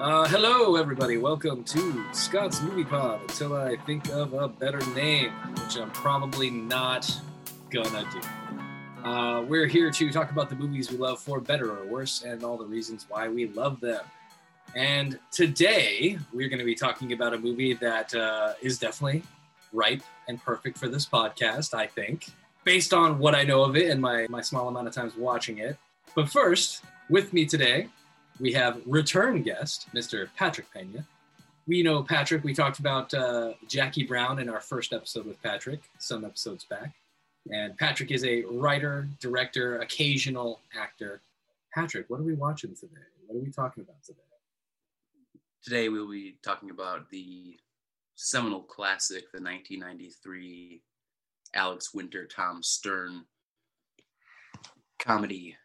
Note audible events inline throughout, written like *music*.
Uh, hello, everybody. Welcome to Scott's Movie Pod. Until I think of a better name, which I'm probably not gonna do. Uh, we're here to talk about the movies we love for better or worse, and all the reasons why we love them. And today we're going to be talking about a movie that uh, is definitely ripe and perfect for this podcast. I think, based on what I know of it and my my small amount of times watching it. But first, with me today we have return guest, Mr. Patrick Pena. We know Patrick. We talked about uh, Jackie Brown in our first episode with Patrick, some episodes back. And Patrick is a writer, director, occasional actor. Patrick, what are we watching today? What are we talking about today? Today we'll be talking about the seminal classic, the 1993 Alex Winter, Tom Stern comedy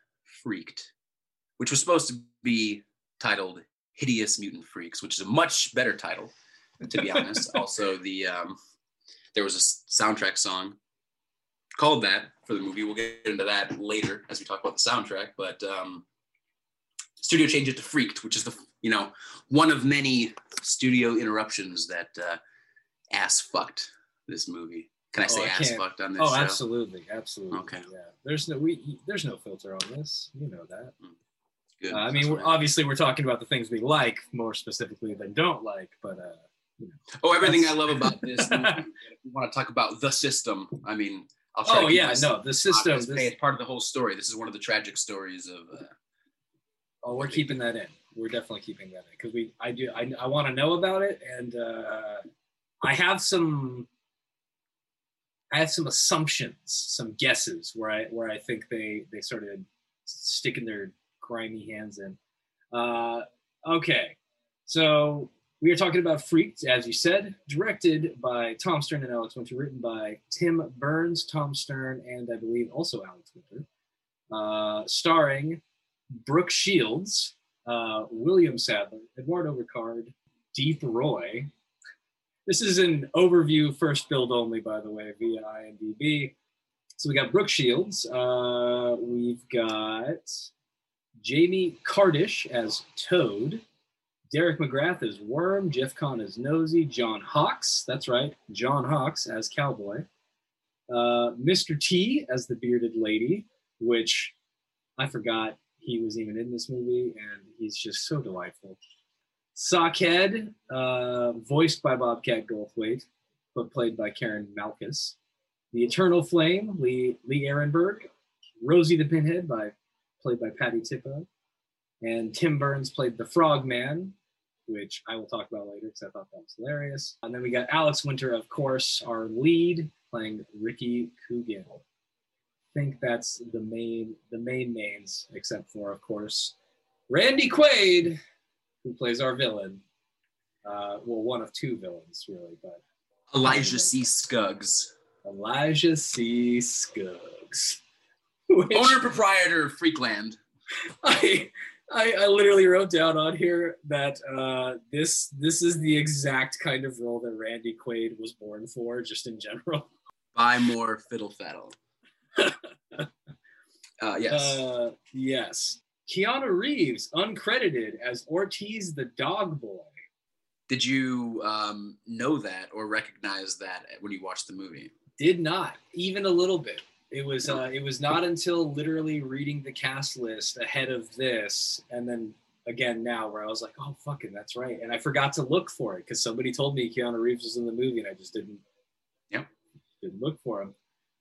Freaked which was supposed to be titled Hideous Mutant Freaks, which is a much better title, to be honest. *laughs* also, the um, there was a soundtrack song called that for the movie. We'll get into that later as we talk about the soundtrack. But um, studio changed it to Freaked, which is the you know one of many studio interruptions that uh, ass fucked this movie. Can I say oh, I ass fucked on this? Oh, show? absolutely, absolutely. Okay. Yeah. There's no we. There's no filter on this. You know that. Mm. Good. Uh, I mean, we're, obviously, we're talking about the things we like more specifically than don't like, but uh, you know, oh, everything I love about this. *laughs* we want to talk about the system. I mean, I'll try. Oh yeah, no, the system. This, it's part of the whole story. This is one of the tragic stories of. Uh, oh, we're keeping that in. We're definitely keeping that in because we. I do. I, I want to know about it, and uh, I have some. I have some assumptions, some guesses where I where I think they they started sticking their grimy hands in. Uh, okay, so we are talking about Freaked, as you said, directed by Tom Stern and Alex Winter, written by Tim Burns, Tom Stern, and I believe also Alex Winter, uh, starring Brooke Shields, uh, William Sadler, Eduardo Ricard, Deep Roy. This is an overview, first build only, by the way, via IMDb. So we got Brooke Shields. Uh, we've got Jaime Cardriche as Toad, Derek McGrath as Worm, Jeff Kahn as Nosy, John Hawkes, that's right, John Hawkes as Cowboy, uh, Mr. T as the Bearded Lady, which I forgot he was even in this movie, and he's just so delightful. Sockhead, uh, voiced by Bobcat Goldthwait, but played by Karyn Malchus. The Eternal Flame, Lee, Lee Arenberg. Rosie the Pinhead by played by Patti Tippo, and Tim Burns played the Frogman, which I will talk about later because I thought that was hilarious. And then we got Alex Winter, of course, our lead, playing Ricky Coogan. I think that's the main the main names, except for, of course, Randy Quaid, who plays our villain. Uh, well, one of two villains, really, but Elijah C. Skuggs. Elijah C. Skuggs. Which, Owner proprietor of Freakland. *laughs* I, I, I literally wrote down on here that uh, this this is the exact kind of role that Randy Quaid was born for, just in general. Buy more fiddle faddle. *laughs* uh, yes. Uh, yes. Keanu Reeves, uncredited as Ortiz the dog boy. Did you um, know that or recognize that when you watched the movie? Did not, even a little bit. It was uh, it was not until literally reading the cast list ahead of this, and then again now where I was like, oh fucking that's right, and I forgot to look for it because somebody told me Keanu Reeves was in the movie, and I just didn't. Yep. Didn't look for him.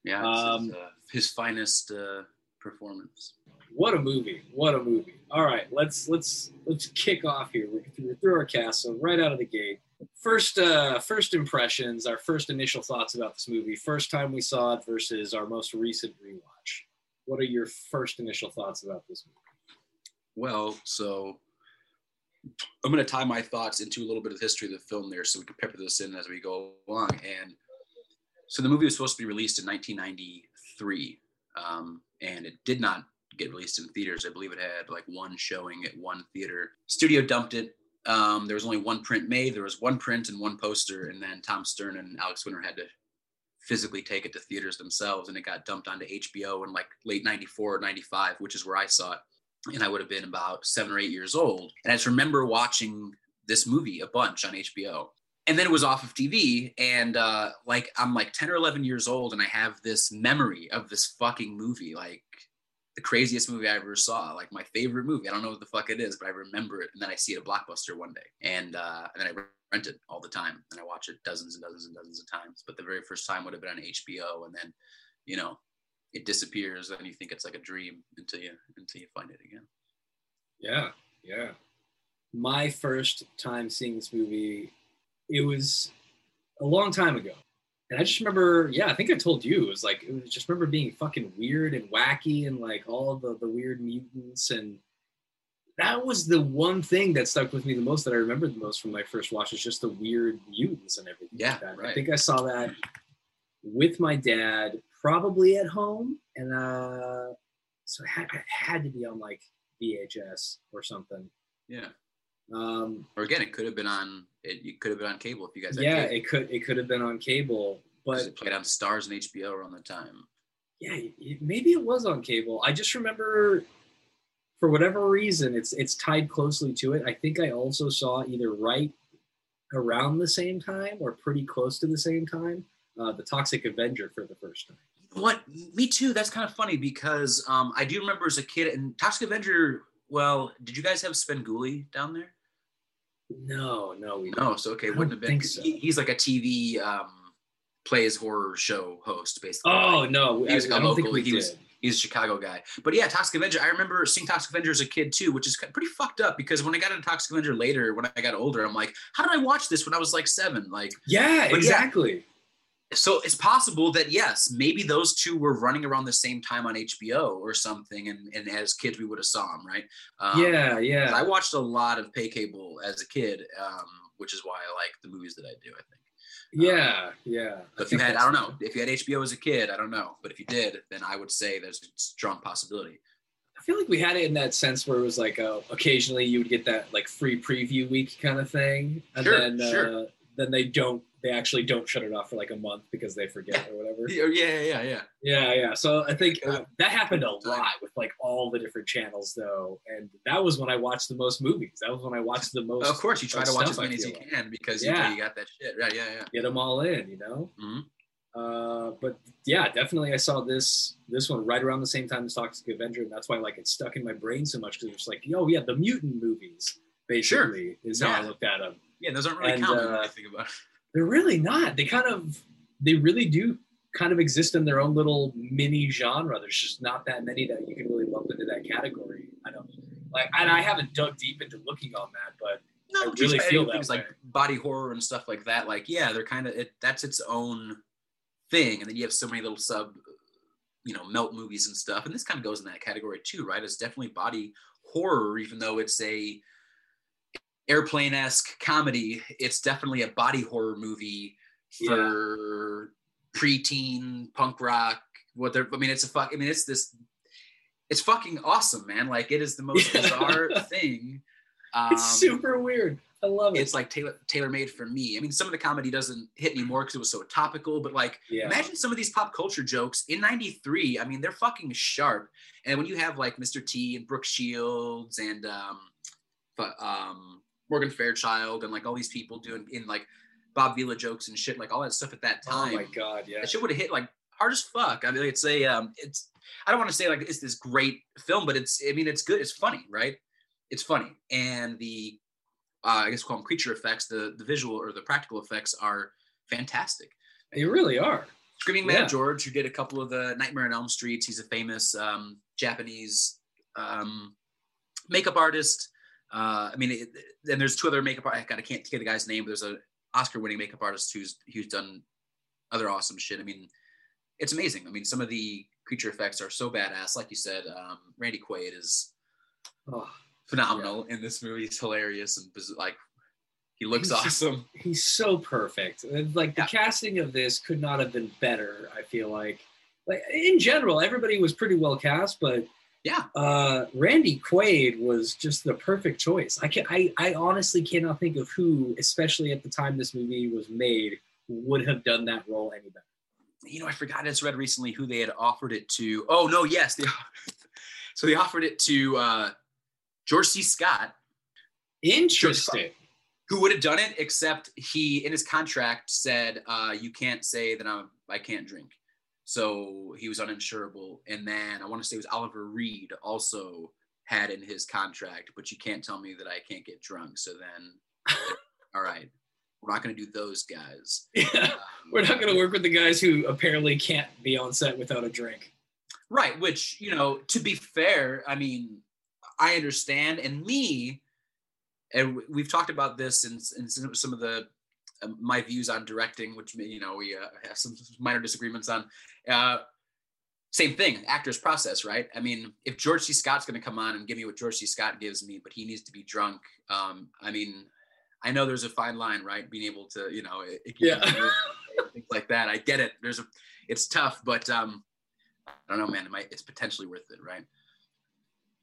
Yeah. Um, his, uh, his, finest uh, performance. What a movie! What a movie! All right, let's let's let's kick off here. We're through our cast, so right out of the gate first uh first impressions our first initial thoughts about this movie. First time we saw it versus our most recent rewatch. What are your first initial thoughts about this movie? Well so i'm going to tie my thoughts into a little bit of history of the film there so we can pepper this in as we go along. And so the movie was supposed to be released in 1993 um, and it did not get released in theaters. I believe it had like one showing at one theater. Studio dumped it um, there was only one print made. There was one print and one poster, and then Tom Stern and Alex Winter had to physically take it to theaters themselves, and it got dumped onto HBO in like late '94 or '95, which is where I saw it. and I would have been about seven or eight years old. And I just remember watching this movie a bunch on HBO. And then it was off of TV, and uh, like I'm like 10 or 11 years old, and I have this memory of this fucking movie, like the craziest movie I ever saw, like my favorite movie. I don't know what the fuck it is, but I remember it. And then I see it at Blockbuster one day, and uh, and then I rent it all the time, and I watch it dozens and dozens and dozens of times. But the very first time would have been on HBO, and then, you know, it disappears, and you think it's like a dream until you until you find it again. Yeah, yeah. My first time seeing this movie, it was a long time ago. And I just remember, yeah, I think I told you, it was like, it was just remember being fucking weird and wacky and like all the, the weird mutants. And that was the one thing that stuck with me the most that I remember the most from my first watch is just the weird mutants and everything. Yeah, like that. right. I think I saw that with my dad, probably at home. And uh, so it had, it had to be on like VHS or something. Yeah. Um, Or again, it could have been on it. You could have been on cable if you guys. Yeah, it could it could have been on cable, but it played on Stars and HBO around the time. yeah, it, maybe it was on cable. I just remember, for whatever reason, it's it's tied closely to it. I think I also saw either right around the same time or pretty close to the same time, uh, the Toxic Avenger for the first time. What? Me too. That's kind of funny because um, I do remember as a kid and Toxic Avenger. Well, did you guys have Svengoolie down there? No, no, we No. So okay, I wouldn't have been. so. he- he's like a TV um, plays horror show host, basically. Oh no, He I, was I like don't think local- he was- He's a Chicago guy. But yeah, Toxic Avenger. I remember seeing Toxic Avenger as a kid too, which is pretty fucked up because when I got into Toxic Avenger later, when I got older, I'm like, how did I watch this when I was like seven? Like, Yeah, exactly. yeah. So it's possible that yes, maybe those two were running around the same time on HBO or something, and, and as kids we would have saw them, right? Um, yeah, yeah. I watched a lot of pay cable as a kid, um, which is why I like the movies that I do. I think. Yeah, yeah. But if you had, I don't know, if you had HBO as a kid, I don't know. But if you did, then I would say there's a strong possibility. I feel like we had it in that sense where it was like uh, occasionally you would get that like free preview week kind of thing, and Sure, then uh, sure. Then they don't they actually don't shut it off for like a month because they forget or whatever. Yeah, yeah, yeah, yeah. Yeah, yeah. So I think uh, that happened a lot with like all the different channels though, and that was when I watched the most movies. That was when I watched the most. Of course, you try to watch as many as you like. can because you Yeah. you got that shit. Right? Yeah, yeah. Get them all in, you know. Mhm. Uh, but yeah, definitely, I saw this this one right around the same time as Toxic Avenger, and that's why like it stuck in my brain so much because it's like, yo, yeah, the mutant movies basically is how I looked at them. Yeah, those aren't really And, common uh, I think about it. *laughs* They're really not. They kind of they really do kind of exist in their own little mini genre. There's just not that many that you can really lump into that category. I don't like, and I haven't dug deep into looking on that, but No, I really feel things like body horror and stuff like that. Like, yeah, they're kind of it. That's its own thing, and then you have so many little sub, you know, melt movies and stuff. And this kind of goes in that category too, right? It's definitely body horror, even though it's a airplane esque comedy. It's definitely a body horror movie for preteen punk rock. What they're, I mean, it's a fuck. I mean, it's this. It's fucking awesome, man. Like it is the most *laughs* bizarre thing. Um, it's super weird. I love it. it's like tailor tailor made for me. I mean, some of the comedy doesn't hit anymore because it was so topical, but like yeah. imagine some of these pop culture jokes in 93 i mean they're fucking sharp and when you have like mr t and brooke shields and um, but um morgan fairchild and like all these people doing in like bob vila jokes and shit like all that stuff at that time. Oh my god, yeah. that shit would have hit like hard as fuck i mean it's a um it's i don't want to say like it's this great film but it's i mean it's good it's funny right it's funny and the uh, i guess call them creature effects the the visual or the practical effects are fantastic They really are. Screaming Mad Yeah. George, who did a couple of the Nightmare on Elm Streets. He's a famous um, Japanese um, makeup artist. Uh, I mean, it, and there's two other makeup. art- God, I can't of the guy's name. But there's a Oscar-winning makeup artist who's who's done other awesome shit. I mean, it's amazing. I mean, some of the creature effects are so badass. Like you said, um, Randy Quaid is Oh, phenomenal in this movie. He's hilarious and like he looks He's just- awesome. he's so perfect. Like the Yeah. casting of this could not have been better. I feel like, like in general, everybody was pretty well cast, but Yeah. uh, Randy Quaid was just the perfect choice. I can I, I honestly cannot think of who, especially at the time this movie was made, would have done that role any better. you know, I forgot. I just read recently who they had offered it to. Oh no, yes, they *laughs* so they offered it to uh, George C. Scott, Interesting. who would have done it, except he in his contract said uh, you can't say that I'm I can't drink. So he was uninsurable. And then I want to say it was Oliver Reed also had in his contract, but you can't tell me that I can't get drunk. So then, *laughs* all right, we're not going to do those guys. *laughs* Yeah. Um, We're not going to work with the guys who apparently can't be on set without a drink. Right, which, you know, to be fair, I mean, I understand. And me, and we- we've talked about this in, in some of the my views on directing, which you know we uh, have some minor disagreements on. Uh, same thing, actor's process, right? I mean, if George C. Scott's going to come on and give me what George C. Scott gives me, but he needs to be drunk. Um, I mean, I know there's a fine line, right? Being able to, you know, it, it Yeah. things like that. I get it. There's a, it's tough, but um, I don't know, man. It might, it's potentially worth it, right?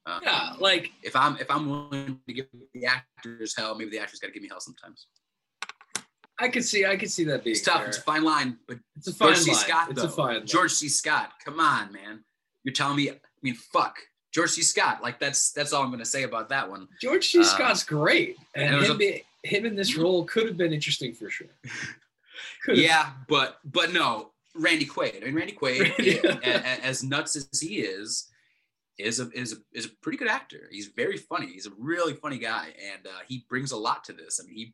Um, Yeah, like if I'm if I'm willing to give the actors hell, maybe the actors got to give me hell sometimes. I could see, I could see that being It's tough. fair. It's a fine line, but It's a fine George C. line. Scott, it's though. a fine line. George C. Scott, come on, man. You're telling me? I mean, fuck George C. Scott. Like that's that's all I'm gonna say about that one. George C. Uh, Scott's great, and and him, a- be, him in this role could have been interesting for sure. *laughs* Yeah, but but no, Randy Quaid. I mean, Randy Quaid, *laughs* Yeah. a- a- as nuts as he is, is a is a is a pretty good actor. He's very funny. He's a really funny guy, and uh, he brings a lot to this. I mean, he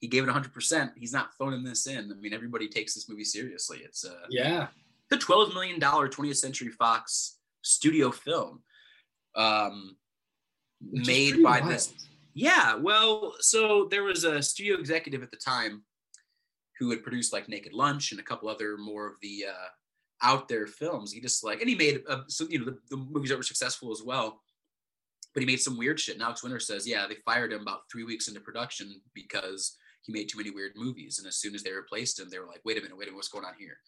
he gave it 100. percent He's not phoning this in. I mean, everybody takes this movie seriously. It's uh, yeah. the 12 million dollar 20th Century Fox studio film, um, which made by wild. this yeah, well, so there was a studio executive at the time who had produced like Naked Lunch and a couple other more of the uh, out there films. He just like, and he made uh, so you know the, the movies that were successful as well. But he made some weird shit. And Alex Winter says, yeah, they fired him about three weeks into production because he made too many weird movies. And as soon as they replaced him, they were like, wait a minute, wait a minute, what's going on here?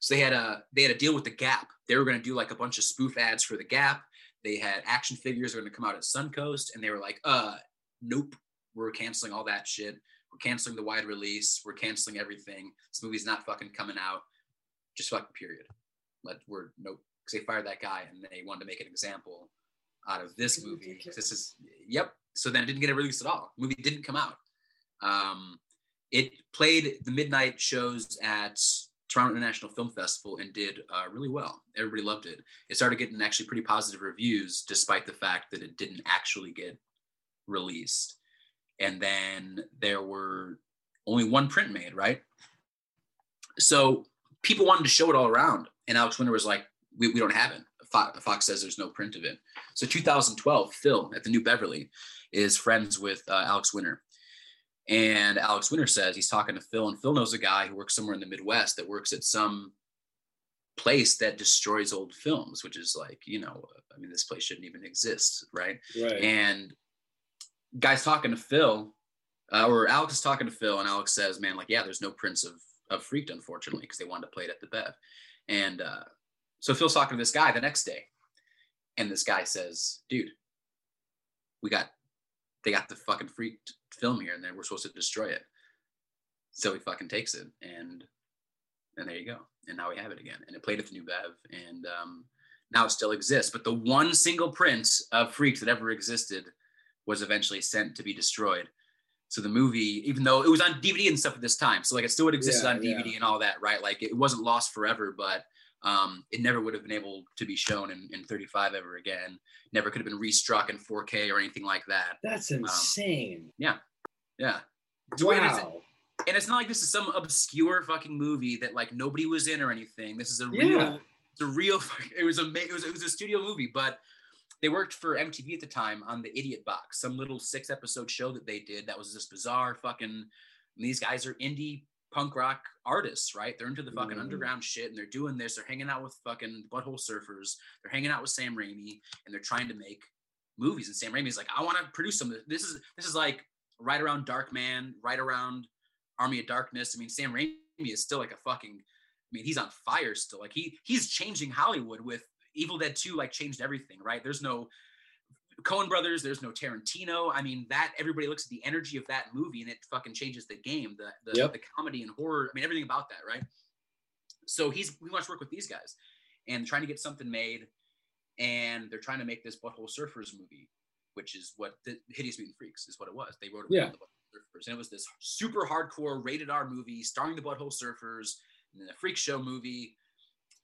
So they had a they had a deal with the Gap. They were going to do like a bunch of spoof ads for the Gap. They had action figures that were going to come out at Suncoast, and they were like, uh, nope, we're canceling all that shit. We're canceling the wide release. We're canceling everything. This movie's not fucking coming out. Just fucking period. Let we're nope. Because they fired that guy and they wanted to make an example out of this movie. This is yep. So then it didn't get a release at all. The movie didn't come out. Um, it played the midnight shows at Toronto International Film Festival and did uh, really well. Everybody loved it. It started getting actually pretty positive reviews, despite the fact that it didn't actually get released. And then there were only one print made, right? So people wanted to show it all around. And Alex Winter was like, we, we don't have it. Fox, says there's no print of it. So 2012, Phil at the New Beverly is friends with uh, Alex Winter. And Alex Winter says he's talking to Phil, and Phil knows a guy who works somewhere in the Midwest that works at some place that destroys old films, which is like, you know, I mean, this place shouldn't even exist, right? Right. And guys talking to Phil, uh, or Alex is talking to Phil, and Alex says, "Man, like, yeah, there's no prints of of Freaked, unfortunately, because they wanted to play it at the Bev." And uh, so Phil's talking to this guy the next day, and this guy says, "Dude, we got they got the fucking Freaked film here, and then we're supposed to destroy it." So he fucking takes it, and and there you go. And now we have it again, and it played at the New Bev, and um, now it still exists. But the one single print of Freaks that ever existed was eventually sent to be destroyed. So the movie, even though it was on DVD and stuff at this time, so like it still would exist Yeah, on DVD yeah. and all that, right? Like it wasn't lost forever, but um, it never would have been able to be shown in, in 35 ever again. Never could have been restruck in 4K or anything like that. That's insane. Yeah. It's weird, it's- wow. and it's not like this is some obscure fucking movie that like nobody was in or anything. This is a real, Yeah. it's a real. *laughs* It was a it was it was a studio movie, but they worked for MTV at the time on the Idiot Box, some little six episode show that they did that was this bizarre fucking. and these guys are indie punk rock artists, right? They're into the fucking Mhm. underground shit, and they're doing this. They're hanging out with fucking butthole surfers. They're hanging out with Sam Raimi, and they're trying to make movies. And Sam Raimi's like, I want to produce some. This is this is like right around Dark Man, right around Army of Darkness. I mean, Sam Raimi is still like a fucking. I mean, he's on fire still. Like he he's changing Hollywood with Evil Dead Two. Like changed everything, right? There's no Coen Brothers. There's no Tarantino. I mean, that everybody looks at the energy of that movie and it fucking changes the game. The the, Yep. the comedy and horror. I mean, everything about that, right? So he's he wants to work with these guys and trying to get something made. and they're trying to make this Butthole Surfers movie, which is what the Hideous Mutant Freaks is what it was. They wrote it Yeah. the Butthole Surfers, and it was this super hardcore rated R movie starring the Butthole Surfers and then a freak show movie.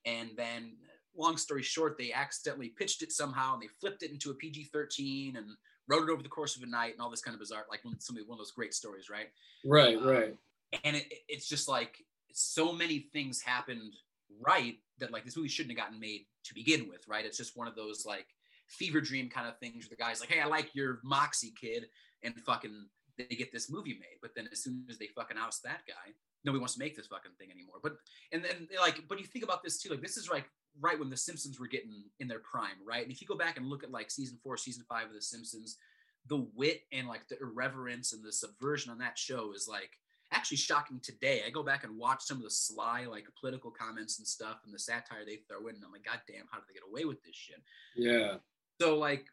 And then, long story short, they accidentally pitched it somehow and they flipped it into a PG 13 and wrote it over the course of a night and all this kind of bizarre, like one, somebody, one of those great stories, right? Right, Um, right. and it, it's just like so many things happened right that like this movie shouldn't have gotten made to begin with right it's just one of those like fever dream kind of things where the guy's like hey i like your moxie kid and fucking they get this movie made but then as soon as they fucking oust that guy nobody wants to make this fucking thing anymore but and then like but you think about this too like this is like right when the simpsons were getting in their prime right and if you go back and look at like season four season five of the simpsons the wit and like the irreverence and the subversion on that show is like actually shocking today. I go back and watch some of the sly, like political comments and stuff and the satire they throw in, and I'm like, God damn, how did they get away with this shit? Yeah. So like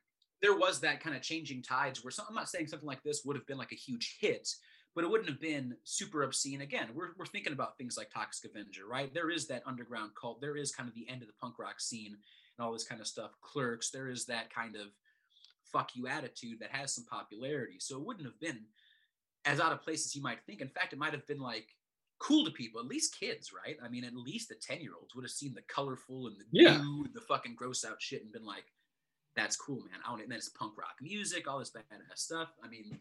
there was that kind of changing tides where some, I'm not saying something like this would have been like a huge hit, but it wouldn't have been super obscene. Again, we're, we're thinking about things like Toxic Avenger, right? There is that underground cult. There is kind of the end of the punk rock scene and all this kind of stuff. Clerks, there is that kind of fuck you attitude that has some popularity. So it wouldn't have been as out of place as you might think. In fact, it might have been like cool to people, at least kids, right? I mean, at least the 10 year olds would have seen the colorful and the Yeah. and the fucking gross out shit and been like, that's cool, man. I want it. And then it's punk rock music, all this badass stuff. I mean,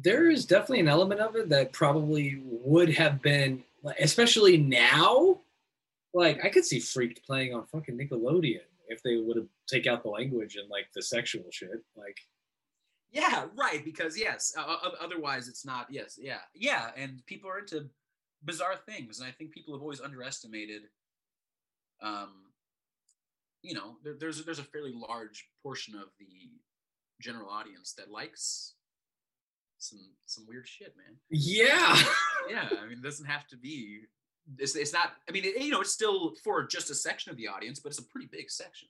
there is definitely an element of it that probably would have been, especially now. Like I could see Freaked playing on fucking Nickelodeon if they would have take out the language and like the sexual shit. Like yeah, right. Because yes, uh, otherwise it's not. Yes, yeah, yeah. And people are into bizarre things, and I think people have always underestimated. Um, you know, there, there's there's a fairly large portion of the general audience that likes some some weird shit, man. yeah, *laughs* Yeah, I mean, it doesn't have to be. It's, it's not. I mean, it, you know, it's still for just a section of the audience, but it's a pretty big section.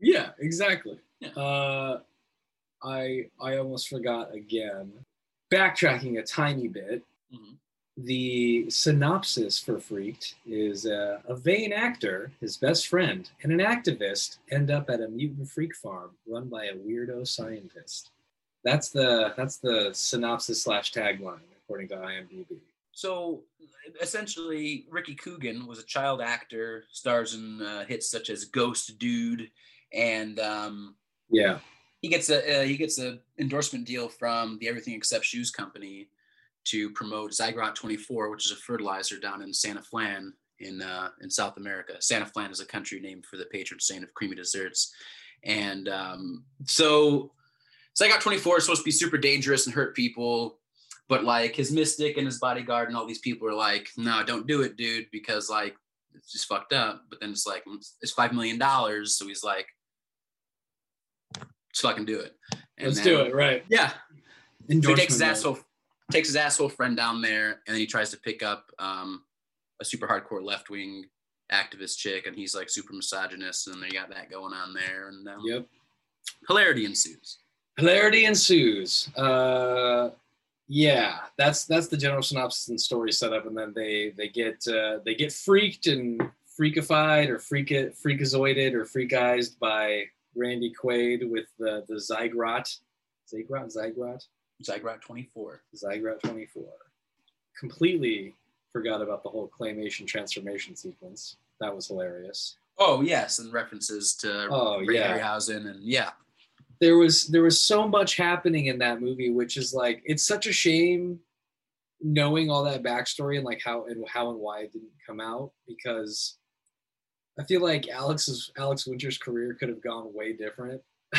yeah, exactly. Yeah. Uh, I I almost forgot again. Backtracking a tiny bit. Mhm. The synopsis for Freaked is uh, a vain actor, his best friend, and an activist end up at a mutant freak farm run by a weirdo scientist. That's the that's the synopsis slash tagline according to IMDb. So essentially, Ricky Coogan was a child actor, stars in uh, hits such as Ghost Dude, and um, Yeah, he gets a uh, he gets a endorsement deal from the Everything Except Shoes company to promote Zygrot 24, which is a fertilizer down in Santa Flan in uh, in South America. Santa Flan is a country named for the patron saint of creamy desserts, and um, so Zygrot 24 is supposed to be super dangerous and hurt people. But like his mystic and his bodyguard and all these people are like, no, don't do it, dude, because like it's just fucked up. But then it's like it's five million dollars, so he's like, let's fucking do it. And let's then- do it. Right. Yeah. So he takes his asshole takes his asshole friend down there, and then he tries to pick up um, a super hardcore left wing activist chick, and he's like super misogynist, and they got that going on there, and um, Yep. hilarity ensues. Hilarity ensues. Uh, yeah, that's that's the general synopsis and story setup, and then they they get uh, they get freaked and freakified or freak freakazoided or freakized by Randy Quaid with the the Zygrot, Zygrot, Zygrot, Zygrot 24. Zygrot twenty four. Completely forgot about the whole claymation transformation sequence. That was hilarious. Oh yes, and references to Oh, Ray yeah. Harryhausen, and yeah, there was there was so much happening in that movie which is like it's such a shame knowing all that backstory and like how and how and why it didn't come out because i feel like alex's alex winter's career could have gone way different *laughs*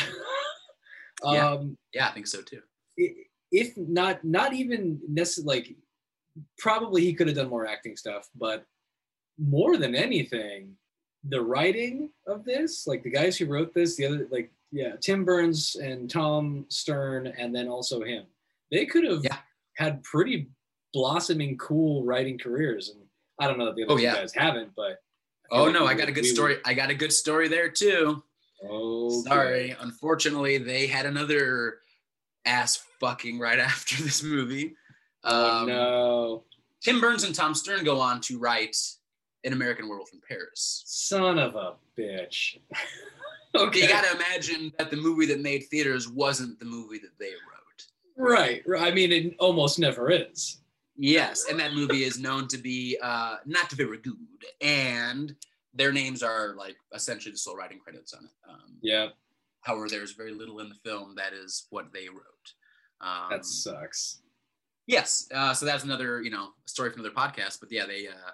Yeah. um yeah, I think so too. i- if not not even necessarily like probably he could have done more acting stuff but more than anything the writing of this like the guys who wrote this the other like yeah tim burns and tom stern and then also him they could have Yeah. had pretty blossoming cool writing careers and i don't know that the other Oh, yeah. guys haven't but Oh like no, we I got a good we story. I got a good story there too. oh Sorry, unfortunately, they had another ass fucking right *laughs* after this movie. oh Um, no Tim Burns and Tom Stern go on to write An American Werewolf in Paris. son of a bitch *laughs* Okay. You got to imagine that the movie that made theaters wasn't the movie that they wrote. Right. right. I mean, it almost never is. Yes, and that movie is known to be uh, not very good, and their names are like essentially the sole writing credits on it. Um, Yeah, however, there's very little in the film that is what they wrote. Um, that sucks. Yes. Uh, so that's another, you know, story from another podcast. But yeah, they uh,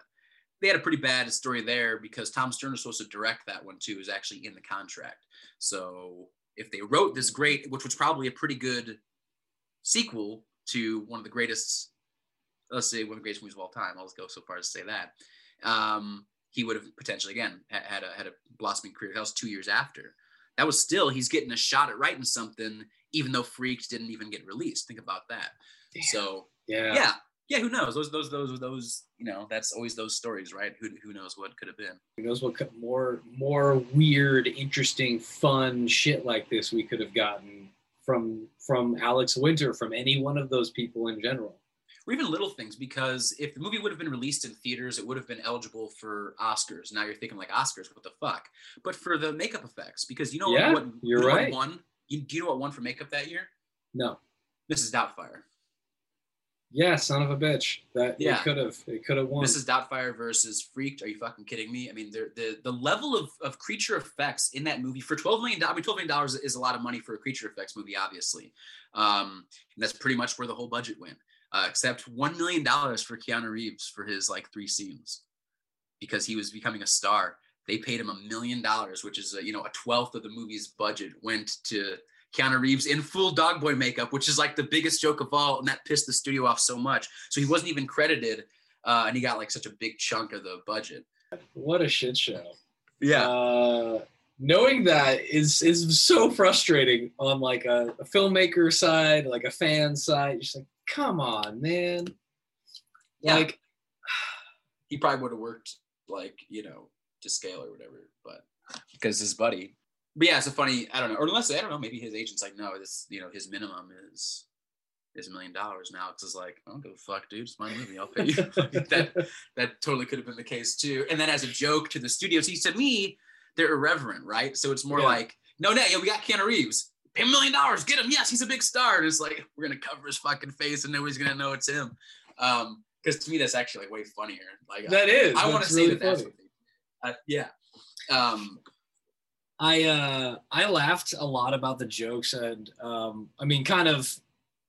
they had a pretty bad story there because Tom Stern was supposed to direct that one too. Is actually in the contract. So if they wrote this great, which was probably a pretty good sequel to one of the greatest, let's say one of the greatest movies of all time. I'll just go so far as to say that. Um, he would have potentially again had a had a blossoming career. That was two years after. That was still he's getting a shot at writing something, even though Freaks didn't even get released. Think about that. So Yeah. yeah yeah who knows those those those those you know that's always those stories right who, who knows what could have been Who knows what co- more more weird, interesting, fun shit like this we could have gotten from from Alex Winter, from any one of those people in general. Or even little things because if the movie would have been released in theaters it would have been eligible for oscars now you're thinking like oscars what the fuck but for the makeup effects because you know Yeah, what you're you know right. won you, do you know what won for makeup that year No. mrs doubtfire Yeah, son of a bitch. That Yeah. it could have it could have won. Mrs. Doubtfire versus Freaked. Are you fucking kidding me? I mean, the the the level of, of creature effects in that movie for twelve million dollars. I mean, twelve million dollars is a lot of money for a creature effects movie, obviously, um, and that's pretty much where the whole budget went. Uh, except one million dollars for Keanu Reeves for his like three scenes, because he was becoming a star. They paid him a million dollars, which is a, you know a twelfth of the movie's budget went to Keanu Reeves in full dog boy makeup, which is like the biggest joke of all, and that pissed the studio off so much. So he wasn't even credited, uh, and he got like such a big chunk of the budget. what a shit show. Yeah. Uh, knowing that is is so frustrating on like a, a filmmaker side, like a fan side. Just like, come on, man. Yeah. Like, he probably would have worked like you know to scale or whatever, but because his buddy. But yeah, it's a funny. I don't know, or unless I don't know, maybe his agent's like, no, this you know his minimum is is a million dollars now. Because it's just like, I don't give a fuck, dude. It's my movie. I'll pay you. *laughs* that that totally could have been the case too. And then as a joke to the studios, he said, me, they're irreverent, right? So it's more Yeah. like, no, no, yeah, we got Keanu Reeves. Pay a million dollars, get him. Yes, he's a big star. And it's like, we're gonna cover his fucking face and nobody's gonna know it's him. Um, because to me that's actually like way funnier. Like that is. I want to that's say really that that's funny. what uh, yeah. Um, I uh I laughed a lot about the jokes and um I mean kind of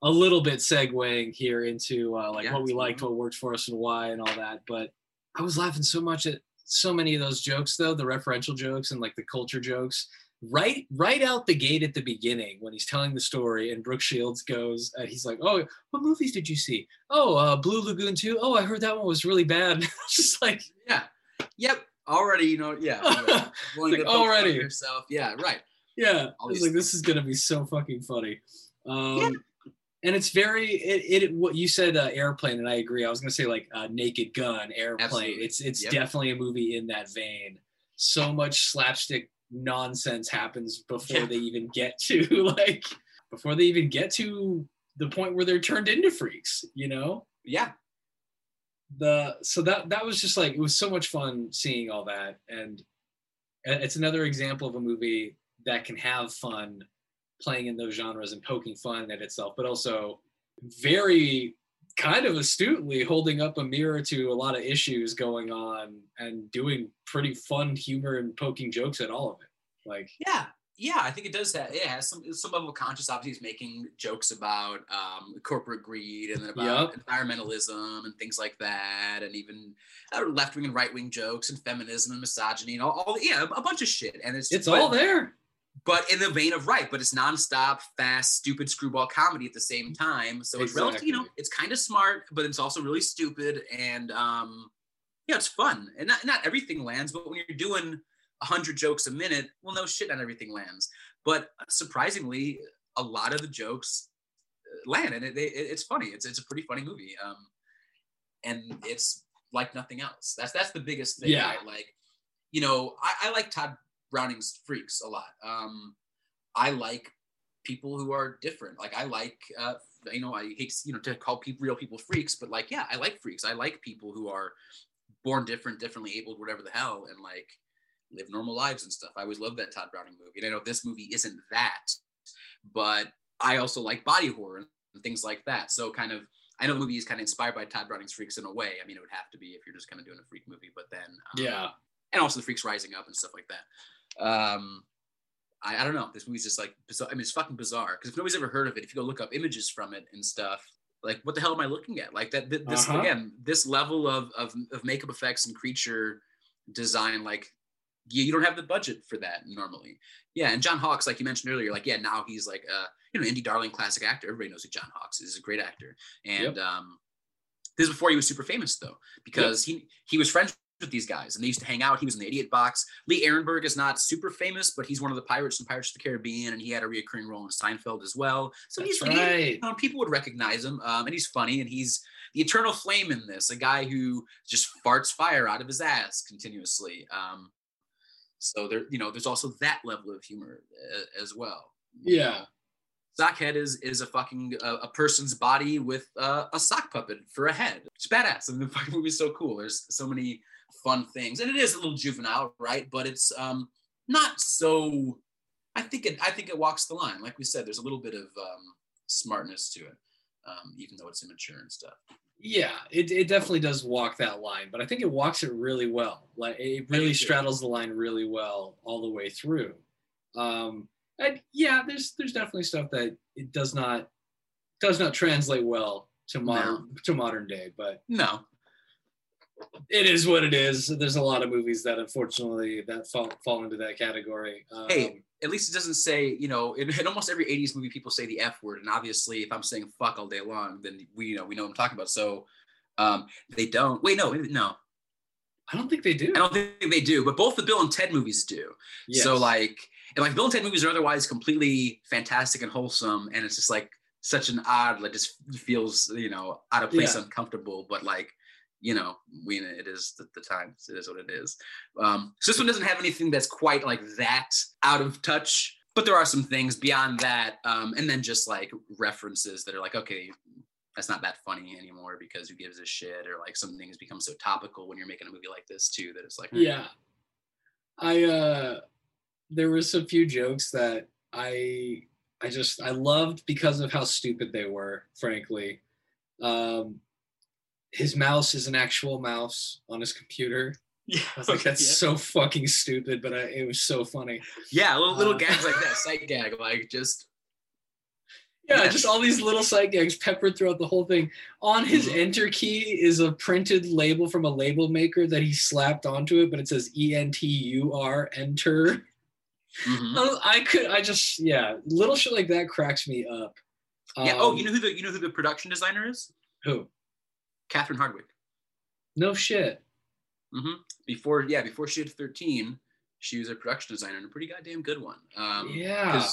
a little bit segueing here into uh, like Yeah, what we liked, fine. what worked for us and why and all that. But I was laughing so much at so many of those jokes though, the referential jokes and like the culture jokes. Right right out the gate at the beginning when he's telling the story and Brooke Shields goes uh, he's like, "Oh, what movies did you see? Oh, uh Blue Lagoon 2. Oh, I heard that one was really bad." *laughs* just like yeah. Yep. Already, you know, yeah. *laughs* Like, to poke fun already. yourself. Yeah, right. Yeah, I was like, this is gonna be so fucking funny. Um, Yeah. And it's very it, it what you said uh, airplane and I agree. I was gonna say like uh, Naked Gun, airplane. Absolutely. It's it's Yep. definitely a movie in that vein. So much slapstick nonsense happens before Yeah. they even get to *laughs* like before they even get to the point where they're turned into freaks. You know Yeah. the so that that was just like it was so much fun seeing all that and it's another example of a movie that can have fun playing in those genres and poking fun at itself but also very kind of astutely holding up a mirror to a lot of issues going on and doing pretty fun humor and poking jokes at all of it like Yeah, yeah, I think it does that. It has some some level of conscious. Obviously, he's making jokes about um, corporate greed and then about environmentalism and things like that, and even uh, left wing and right wing jokes and feminism and misogyny and all, all yeah, a bunch of shit. And it's it's but- all there but in the vein of right. But it's nonstop, fast, stupid screwball comedy at the same time. So it's relative, you know, it's kind of smart, but it's also really stupid and um, yeah, it's fun. And not not everything lands, but when you're doing hundred jokes a minute, well, no shit, not everything lands. But surprisingly, a lot of the jokes uh, land, and it, it, it's funny. It's it's a pretty funny movie, um, and it's like nothing else. That's that's the biggest thing. Yeah. right? Like, you know, I, I like Tod Browning's Freaks a lot. Um, I like people who are different. Like I like, uh, you know, I hate you know to call people real people freaks, but like, yeah, I like freaks. I like people who are born different, differently abled, whatever the hell, and like live normal lives and stuff. I always loved that Tod Browning movie. And I know this movie isn't that, but I also like body horror and things like that. So kind of I know the movie is kind of inspired by Tod Browning's Freaks in a way. I mean, it would have to be if you're just kind of doing a freak movie, but then um, yeah, and also the freaks rising up and stuff like that. Um, I, I don't know. This movie's just like bizarre. I mean, it's fucking bizarre because if nobody's ever heard of it, if you go look up images from it and stuff, like what the hell am I looking at? Like that. Th- this uh-huh. again, this level of, of of makeup effects and creature design, like you, you don't have the budget for that normally. Yeah, and John Hawkes, like you mentioned earlier, like yeah, now he's like a you know indie darling classic actor. Everybody knows who John Hawkes is. He's a great actor, and yep. um, this is before he was super famous though, because yep. he he was friends with these guys and they used to hang out. He was in the Idiot Box. Lee Arenberg is not super famous, but he's one of the pirates from Pirates of the Caribbean, and he had a reoccurring role in Seinfeld as well. So That's he's right. He, you know, people would recognize him, um, and he's funny, and he's the eternal flame in this, a guy who just farts fire out of his ass continuously. Um, so there, you know, there's also that level of humor uh, as well. Yeah. Sockhead is is a fucking uh, a person's body with uh, a sock puppet for a head. It's badass. I mean, the fucking movie's so cool. There's so many fun things, and it is a little juvenile, right? But it's um not so. I think it. I think it walks the line. Like we said, there's a little bit of um, smartness to it, um, even though it's immature and stuff. Yeah, it, it definitely does walk that line, but I think it walks it really well. Like it really straddles the line really well all the way through. Um, and yeah, there's there's definitely stuff that it does not does not translate well to modern no. to modern day, but no, it is what it is. There's a lot of movies that unfortunately that fall fall into that category. Um, hey, at least it doesn't say, you know, in, in, almost every 80s movie, people say the F word. And obviously, if I'm saying fuck all day long, then we, you know, we know what I'm talking about. So um, they don't. Wait, no, no. I don't think they do. I don't think they do, but both the Bill and Ted movies do. Yes. So like, and like Bill and Ted movies are otherwise completely fantastic and wholesome, and it's just like such an odd, like just feels, you know, out of place, yeah. uncomfortable. But like you know, we it is the, the times. It is what it is. Um, so this one doesn't have anything that's quite like that out of touch, but there are some things beyond that, um, and then just like references that are like, okay, that's not that funny anymore because who gives a shit, or like some things become so topical when you're making a movie like this too that it's like, yeah. I uh, there was a few jokes that I I just I loved because of how stupid they were, frankly. Um, his mouse is an actual mouse on his computer. Yeah, I was like, *laughs* that's yeah. so fucking stupid, but I, it was so funny. Yeah, little little uh, gags like that, *laughs* sight gag, like just. Yeah, yes. just all these little sight gags peppered throughout the whole thing. On his mm-hmm. enter key is a printed label from a label maker that he slapped onto it, but it says E N T U R enter. Mm-hmm. I could, I just, yeah, little shit like that cracks me up. Yeah. Um, oh, you know who the you know who the production designer is? Who? Catherine Hardwicke. No shit. Mm-hmm. Before, yeah, before she had 13, she was a production designer and a pretty goddamn good one. Um, yeah.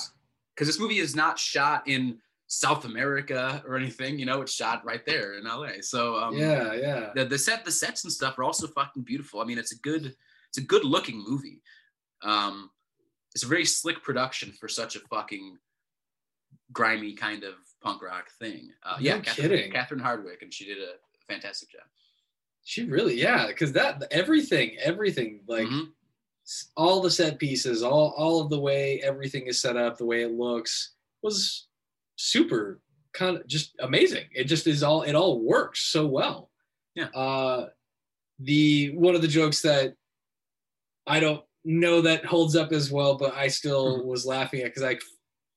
Because this movie is not shot in South America or anything, you know, it's shot right there in LA. So um, yeah, yeah. The, the set, the sets and stuff are also fucking beautiful. I mean, it's a good, it's a good looking movie. Um, it's a very slick production for such a fucking grimy kind of punk rock thing. Uh, no yeah, Catherine, kidding. Catherine Hardwicke, and she did a fantastic job. She really, yeah, because that everything, everything, like mm-hmm. all the set pieces, all all of the way everything is set up, the way it looks was super kind of just amazing. It just is all it all works so well. Yeah. Uh the one of the jokes that I don't know that holds up as well, but I still mm-hmm. was laughing at because I it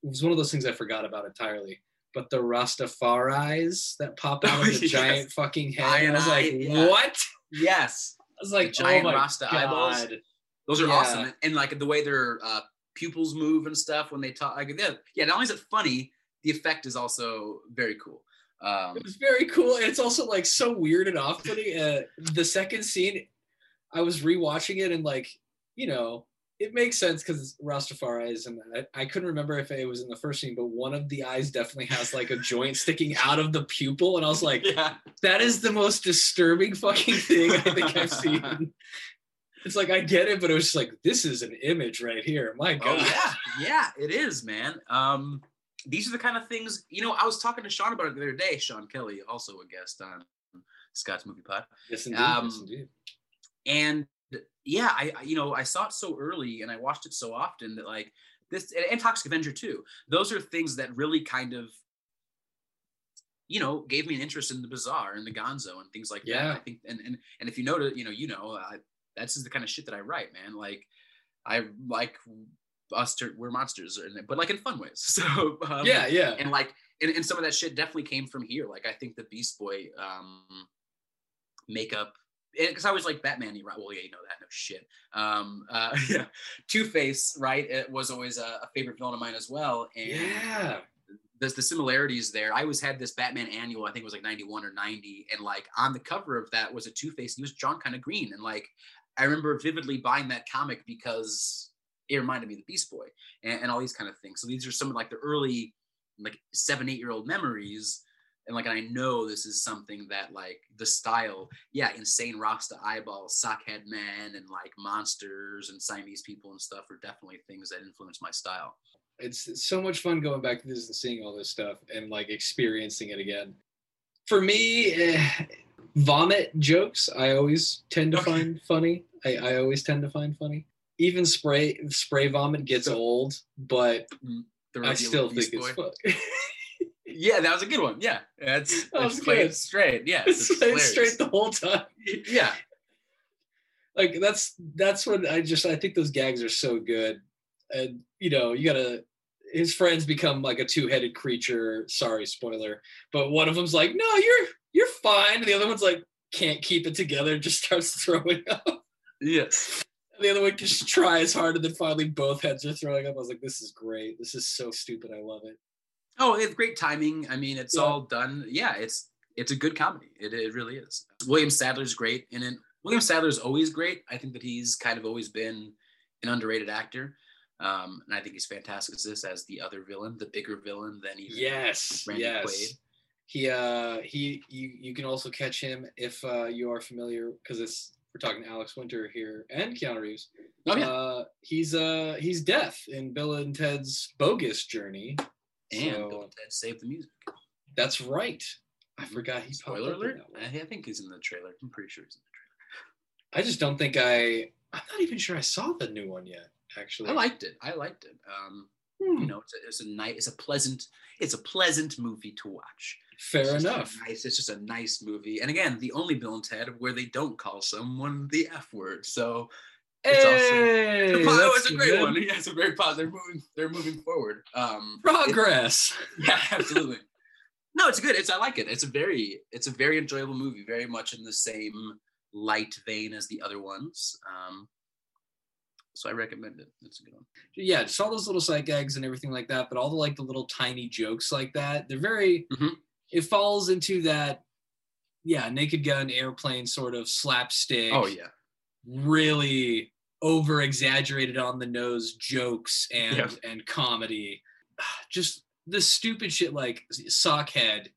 was one of those things I forgot about entirely but the Rastafaris that pop out *laughs* of the yes. giant fucking head. I was like, yeah. what? Yes. I was like, the giant oh Rasta God. eyeballs. Those are yeah. awesome. And, and, like the way their uh, pupils move and stuff when they talk. Like, yeah, yeah, not only is it funny, the effect is also very cool. Um, it was very cool. And it's also like so weird and off putting. Uh, the second scene, I was rewatching it and like, you know, it makes sense because Rastafari and I, I, couldn't remember if it was in the first scene, but one of the eyes definitely has like a joint sticking out of the pupil, and I was like, yeah. that is the most disturbing fucking thing I think I've *laughs* seen. It's like I get it, but it was just like this is an image right here. My God. Oh, yeah, yeah, it is, man. Um, these are the kind of things you know. I was talking to Sean about it the other day. Sean Kelly, also a guest on Scott's Movie Pod. Yes, indeed. Um, yes, indeed. And yeah, I I- you know I saw it so early and I watched it so often that like this and, and Toxic Avenger too. Those are things that really kind of you know gave me an interest in the bizarre and the Gonzo and things like Yeah. that. I think and and and if you notice, you know, you know, I, that's the kind of shit that I write, man. Like I like us to we're monsters, but like in fun ways. *laughs* So um, yeah, yeah. and like and, and some of that shit definitely came from here like i think the beast boy um makeup because i was like batman you right? Well yeah you know that no shit. Um uh *laughs* yeah two-face right? It was always a, a favorite villain of mine as well and yeah. there's the similarities there i always had this batman annual i think it was like 91 or 90 and like on the cover of that was a two-face he was drawn kind of green and like i remember vividly buying that comic because it reminded me of the beast boy and, and all these kind of things. So these are some of like the early like seven eight year old memories and like i know this is something that like the style yeah insane rasta eyeballs sockhead man and like monsters and siamese people and stuff are definitely things that influence my style it's so much fun going back to this and seeing all this stuff and like experiencing it again. For me, eh, vomit jokes I always tend to Okay. find funny. I, I always tend to find funny. Even spray spray vomit gets So- old, but I still think Beast it's Boy. *laughs* yeah that was a good one yeah that's *laughs* That was played straight yeah it's straight, the whole time. yeah Like that's that's when I just I think those gags are so good, and you know you gotta. His friends become like a two-headed creature. Sorry, spoiler. But one of them's like, "No, you're you're fine." And the other one's like, can't keep it together, just starts *laughs* throwing up. yes And the other one just tries hard, and then finally both heads are throwing up. I was like, "This is great. This is so stupid. I love it." Oh, it's great timing. I mean, it's Yeah. all done. Yeah, it's it's a good comedy. It, it really is. William Sadler's great, and then William Sadler's always great. I think that he's kind of always been an underrated actor, um, and I think he's fantastic as this as the other villain, the bigger villain than even Yes, Randy yes. Quaid. He uh he you you can also catch him if uh you are familiar because it's we're talking Alex Winter here and Keanu Reeves. Oh yeah, Uh he's uh he's Death in Bill and Ted's Bogus Journey. And so- Bill and Ted Face the Music. That's right. I forgot he Spoiler alert! I think he's in the trailer. I'm pretty sure he's in the trailer. I just don't think I I'm not even sure I saw the new one yet, actually. I liked it. I liked it. Um, Hmm, you know, it's a, it's a nice, it's a pleasant, it's a pleasant movie to watch. fair It's enough. Nice. It's just a nice movie. And again, the only Bill and Ted where they don't call someone the F word. So It's Hey, oh, that's it's a great good. one. *laughs* Yeah, it's a very positive. They're moving. They're moving forward. Um, Progress. it- *laughs* yeah, absolutely. No, it's good. It's I like it. It's a very it's a very enjoyable movie. Very much in the same light vein as the other ones. Um, so I recommend it. It's a good one. yeah, just all those little sight gags and everything like that, but all the like the little tiny jokes like that, they're very Mhm. it falls into that yeah, naked gun airplane sort of slapstick. Oh yeah. Really over exaggerated on the nose jokes and Yeah. and comedy. Just the stupid shit like Sockhead,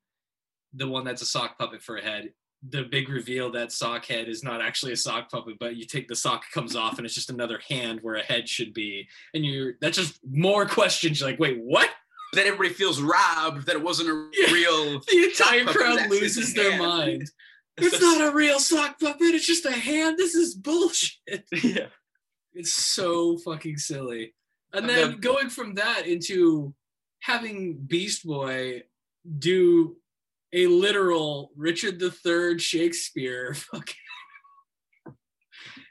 the one that's a sock puppet for a head. The big reveal that Sockhead is not actually a sock puppet, but you take the sock comes off and it's just another hand where a head should be. And you're that's just more questions. You're like, wait, what? Then everybody feels robbed that it wasn't a Yeah. real. The entire crowd loses their hand. mind. It's not a real sock puppet, it's just a hand. This is bullshit. *laughs* yeah. It's so fucking silly. And then the- going from that into having Beast Boy do a literal Richard III Shakespeare *laughs* fucking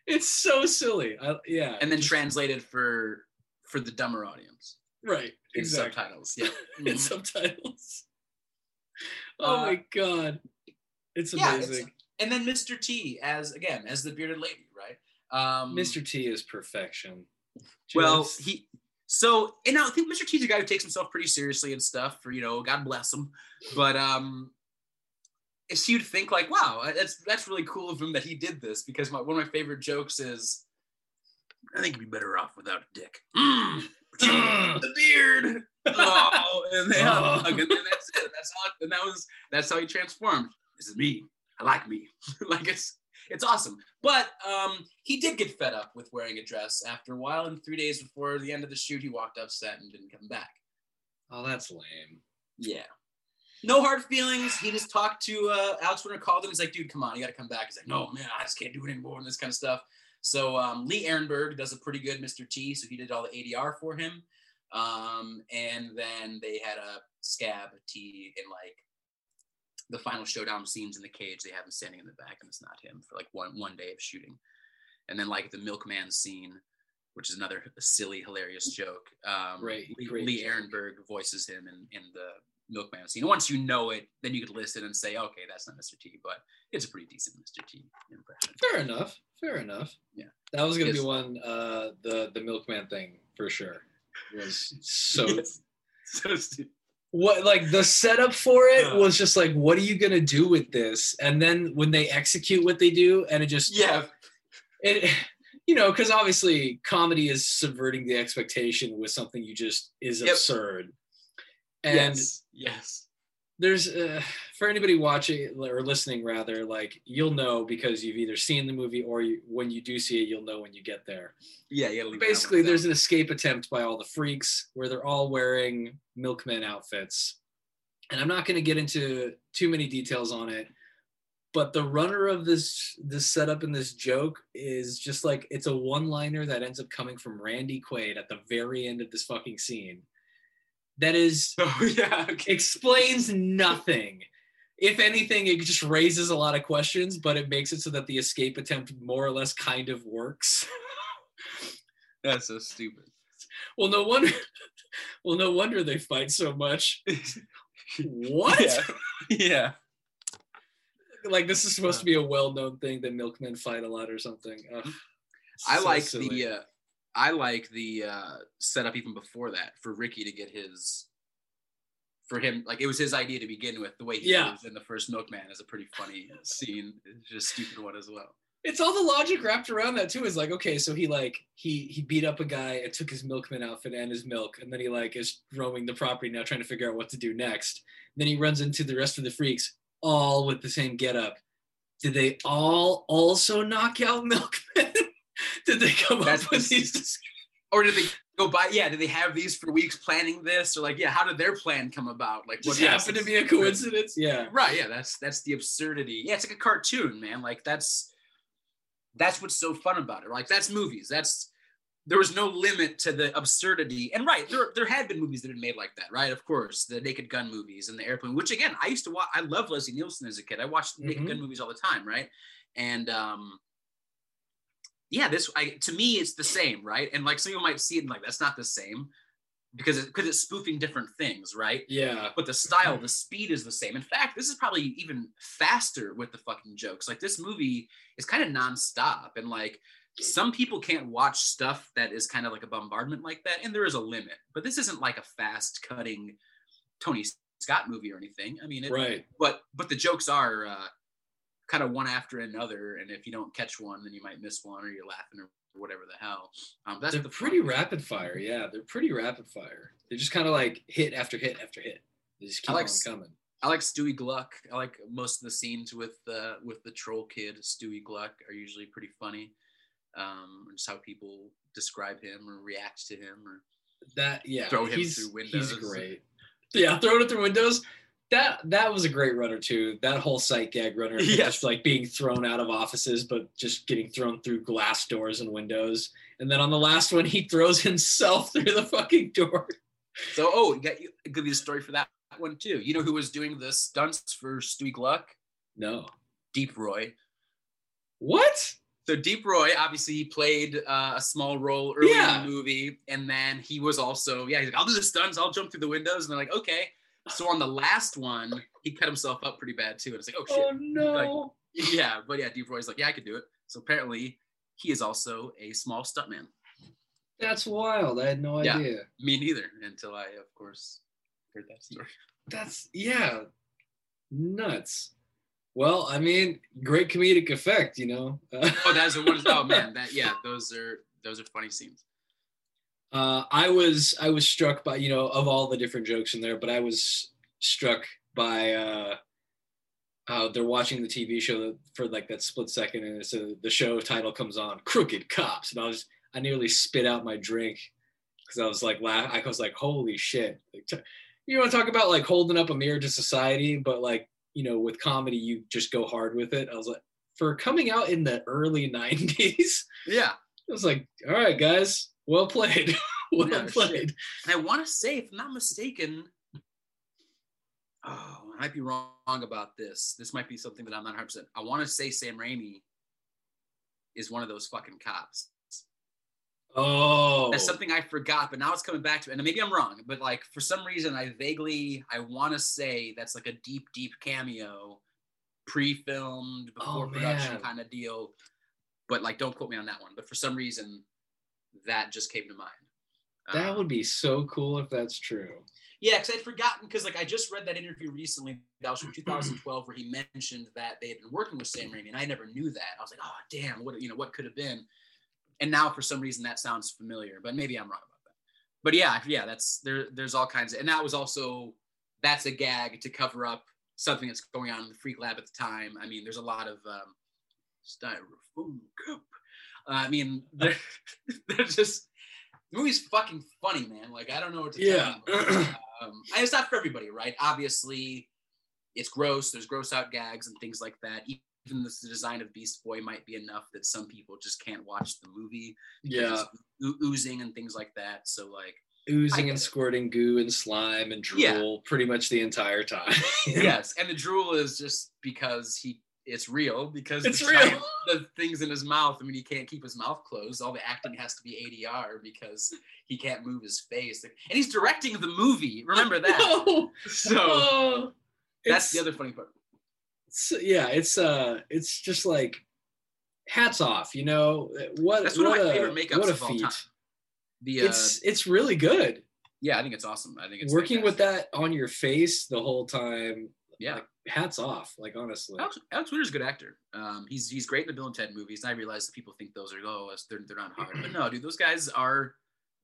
It's so silly. I, yeah. And then just- translated for for the dumber audience right. in Exactly. subtitles. Yeah. *laughs* In Mhm. subtitles. Oh Uh, my god. It's yeah, it's- amazing. and then Mr. T as again as the bearded lady, right? Um, Mr. T is perfection. Well, he so and now I think Mr. T's a guy who takes himself pretty seriously and stuff. For you know, God bless him. But um, it's you'd think like, wow, that's that's really cool of him that he did this because my one of my favorite jokes is, I think you'd be better off without a dick. Mm, *clears throat* the beard. *laughs* Oh, and they hug, and then that's it. That's. And that was that's how he transformed. This is me. I like me. *laughs* like it's it's awesome. But um, he did get fed up with wearing a dress after a while, and three days before the end of the shoot, he walked upset and didn't come back. oh, that's lame. Yeah. No hard feelings. He just talked to uh, Alex Winter, called him. He's like, dude, come on, you got to come back. He's like, no, man, I just can't do it anymore and this kind of stuff. So um, Lee Arenberg does a pretty good Mr. T, so he did all the ADR for him. Um, and then they had a scab T in like the final showdown scenes in the cage. They have him standing in the back, and it's not him for like one one day of shooting. And then like the milkman scene, which is another silly, hilarious joke. Um, Great- Lee, Lee. Arenberg voices him in in the milkman scene. Once you know it, then you could listen and say, okay, that's not Mr. T, but it's a pretty decent Mr. T impression. Fair enough. Fair enough. Yeah. That was gonna Yes. be one. Uh, the the milkman thing for sure was so. *laughs* Yes. so stupid. What like the setup for it was just like, what are you gonna do with this? And then when they execute what they do, and it just Yeah, it *sighs* you know because obviously comedy is subverting the expectation with something you just is Yep. absurd and yes, yes. There's uh, for anybody watching or listening rather like you'll know because you've either seen the movie or you, when you do see it you'll know when you get there. Yeah, you gotta leave that basically there's an escape attempt by all the freaks where they're all wearing milkman outfits. And i'm not going to get into too many details on it but the runner of this this setup and this joke is just like it's a one liner that ends up coming from randy quaid at the very end of this fucking scene that is *laughs* Oh yeah, okay. explains nothing if anything it just raises a lot of questions but it makes it so that the escape attempt more or less kind of works *laughs* That's so stupid. Well, no wonder. *laughs* Well, no wonder they fight so much. What? Yeah. yeah. Like this is supposed to be a well-known thing that milkmen fight a lot or something. Ugh, I so like silly. the uh, I like the uh, setup even before that for Ricky to get his for him like it was his idea to begin with. The way he Yeah. in the first Milkman is a pretty funny *laughs* scene. It's just stupid one as well. It's all the logic wrapped around that too. Is like, okay, so he like he he beat up a guy and took his milkman outfit and his milk, and then he like is roaming the property now, trying to figure out what to do next. then he runs into the rest of the freaks, all with the same getup. Did they all also knock out milkmen? Did they come That's up with the- these? Or did they go by? Yeah, did they have these for weeks planning this? Or like, yeah, how did their plan come about? Like, what happened to be a coincidence. Yeah. Right. Yeah. That's that's the absurdity. Yeah, it's like a cartoon, man. Like that's that's what's so fun about it. Like that's movies. That's there was no limit to the absurdity. And right, there there had been movies that had been made like that, right? Of course, the Naked Gun movies and the Airplane, which again, I used to watch. I loved Leslie Nielsen as a kid. I watched Naked Mhm. Gun movies all the time, right? And um yeah, this I to me it's the same, right? And like some people might see it and like that's not the same because it, because it's spoofing different things, right? Yeah. but the style, the speed is the same. In fact, this is probably even faster with the fucking jokes. Like this movie is kind of nonstop, and like some people can't watch stuff that is kind of like a bombardment like that, and there is a limit. But this isn't like a fast cutting Tony Scott movie or anything. I mean, it, Right. but but the jokes are uh, kind of one after another, and if you don't catch one, then you might miss one, or you're laughing or whatever the hell. Um, that's They're the pretty fun. rapid fire. Yeah, they're pretty rapid fire. They're just kind of like hit after hit after hit. They just keep I like on coming. I like Stewie Gluck. I like most of the scenes with the with the troll kid, Stewie Gluck, are usually pretty funny. Um, just how people describe him or react to him, or That yeah, Throw him through windows. He's great. Yeah, throwing it through windows. That that was a great runner too. That whole sight gag runner, Yes. just like being thrown out of offices, but just getting thrown through glass doors and windows. And then on the last one, he throws *laughs* himself through the fucking door. so oh, got you give you a story for that one too. You know who was doing the stunts for Stewie Gluck? No, Deep Roy. what? So Deep Roy, obviously, he played uh, a small role early Yeah. in the movie, and then he was also yeah. He's like, I'll do the stunts. I'll jump through the windows, and they're like, okay. So on the last one, he cut himself up pretty bad too, and it's like, oh shit. Oh no! Yeah, but yeah, Deep Roy's like, yeah, I could do it. So apparently, he is also a small stuntman. That's wild. I had no Yeah. idea. Me neither, until I, of course, heard that story. That's yeah, nuts. Well, I mean, great comedic effect, you know. Oh, that's the one. Oh man, *laughs* that yeah, those are those are funny scenes. Uh, I was I was struck by you know of all the different jokes in there, but I was struck by uh, how they're watching the TV show for like that split second, and it's a, the show title comes on, "Crooked Cops," and I was I nearly spit out my drink because I was like laugh. I was like, "Holy shit!" You want to talk about like holding up a mirror to society, but like you know with comedy you just go hard with it. I was like, for coming out in the early *laughs* 90s, Yeah. I was like, all right, guys, well played. *laughs* well shit. played. And I want to say, if I'm not mistaken, oh, I might be wrong about this. This might be something that I'm not 100%. I want to say Sam Raimi is one of those fucking cops. Oh, That's something I forgot, but now it's coming back to me. And maybe I'm wrong, but like for some reason, I vaguely, I want to say that's like a deep, deep cameo, pre-filmed, before Oh, production kind of deal. But like, don't quote me on that one. But for some reason, that just came to mind. that Um, would be so cool if that's true. Yeah, because I'd forgotten because like I just read that interview recently that was from *clears throat* 2012 where he mentioned that they had been working with Sam Raimi, and I never knew that. I was like, oh damn, what you know, what could have been? And now for some reason that sounds familiar, but maybe I'm wrong about that. But yeah, yeah, that's there. There's all kinds of, and that was also that's a gag to cover up something that's going on in the Freak Lab at the time. I mean, there's a lot of um, styrofoam cup. Uh, I mean, *laughs* they're, they're just the movie's fucking funny, man. Like I don't know what to Yeah. tell you. um, and it's not for everybody, right? Obviously, it's gross. There's gross out gags and things like that. Even the design of Beast Boy might be enough that some people just can't watch the movie. Yeah, oo- oozing and things like that. So like, oozing and squirting goo and slime and drool Yeah. pretty much the entire time. *laughs* yes, and the drool is just because he it's real because It's the real. giant- the things in his mouth. I mean, he can't keep his mouth closed. All the acting has to be ADR because he can't move his face. And he's directing the movie. Remember that. *laughs* No. So Oh, that's the other funny part. it's- yeah, it's uh, it's just like hats off. You know what? That's one of my a, favorite makeups What a of all time. The uh, It's it's really good. yeah, I think it's awesome. I think it's Working with that on your face the whole time. Yeah. like, hats off. Like honestly. Alex, Alex Winter's a good actor. Um, he's he's great in the Bill and Ted movies. And I realize that people think those are oh they're they're not hard, but no, dude, those guys are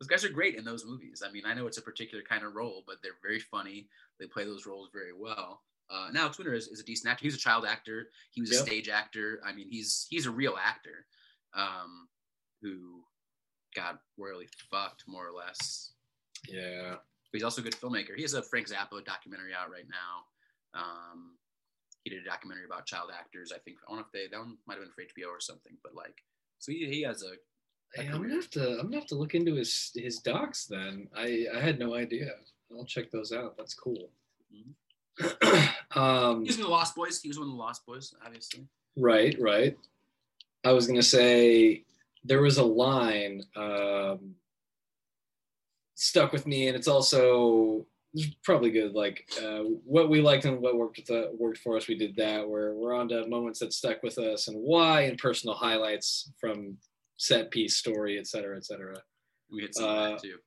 those guys are great in those movies. I mean, I know it's a particular kind of role, but they're very funny. They play those roles very well. Uh, and Alex Winter is, is a decent actor. He's a child actor. He was a stage actor. I mean, he's he's a real actor um, who got royally fucked more or less. Yeah. But he's also a good filmmaker. He has a Frank Zappa documentary out right now. Um, he did a documentary about child actors. I think I don't know if they that one might have been for HBO or something. But like, so he, he has a Hey, a I'm gonna have to. I'm gonna have to look into his his docs. Then I I had no idea. I'll check those out. That's cool. *clears throat* um, he was in the Lost Boys. He was one of the Lost Boys, obviously. right, right. I was gonna say there was a line um, stuck with me, and it's also it's probably good. Like uh, what we liked and what worked with uh, worked for us. We did that. Where we're on to moments that stuck with us and why, and personal highlights from set piece, story, et cetera, et cetera. We hit some Uh, too.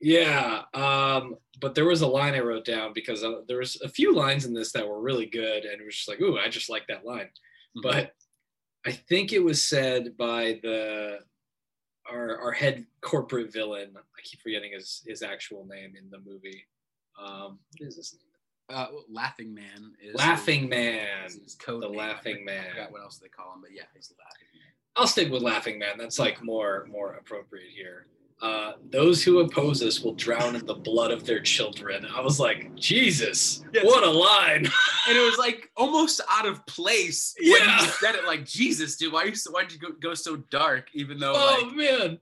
Yeah, um, but there was a line I wrote down because uh, there was a few lines in this that were really good, and it was just like, "Ooh, I just like that line." Mhm. But I think it was said by the our our head corporate villain. I keep forgetting his his actual name in the movie. Um, what is his name? uh, Laughing Man is Laughing Man. is his code The name. Laughing forget- Man. I forgot what else they call him, but yeah, he's Laughing Man. I'll stick with Laughing Man. That's like more more appropriate here. Uh, those who oppose us will drown in the blood of their children. I was like, Jesus, Yes. what a line! *laughs* and it was like almost out of place when Yeah. you said it. Like Jesus, dude, why you so, why'd you go, go so dark? Even though oh like man,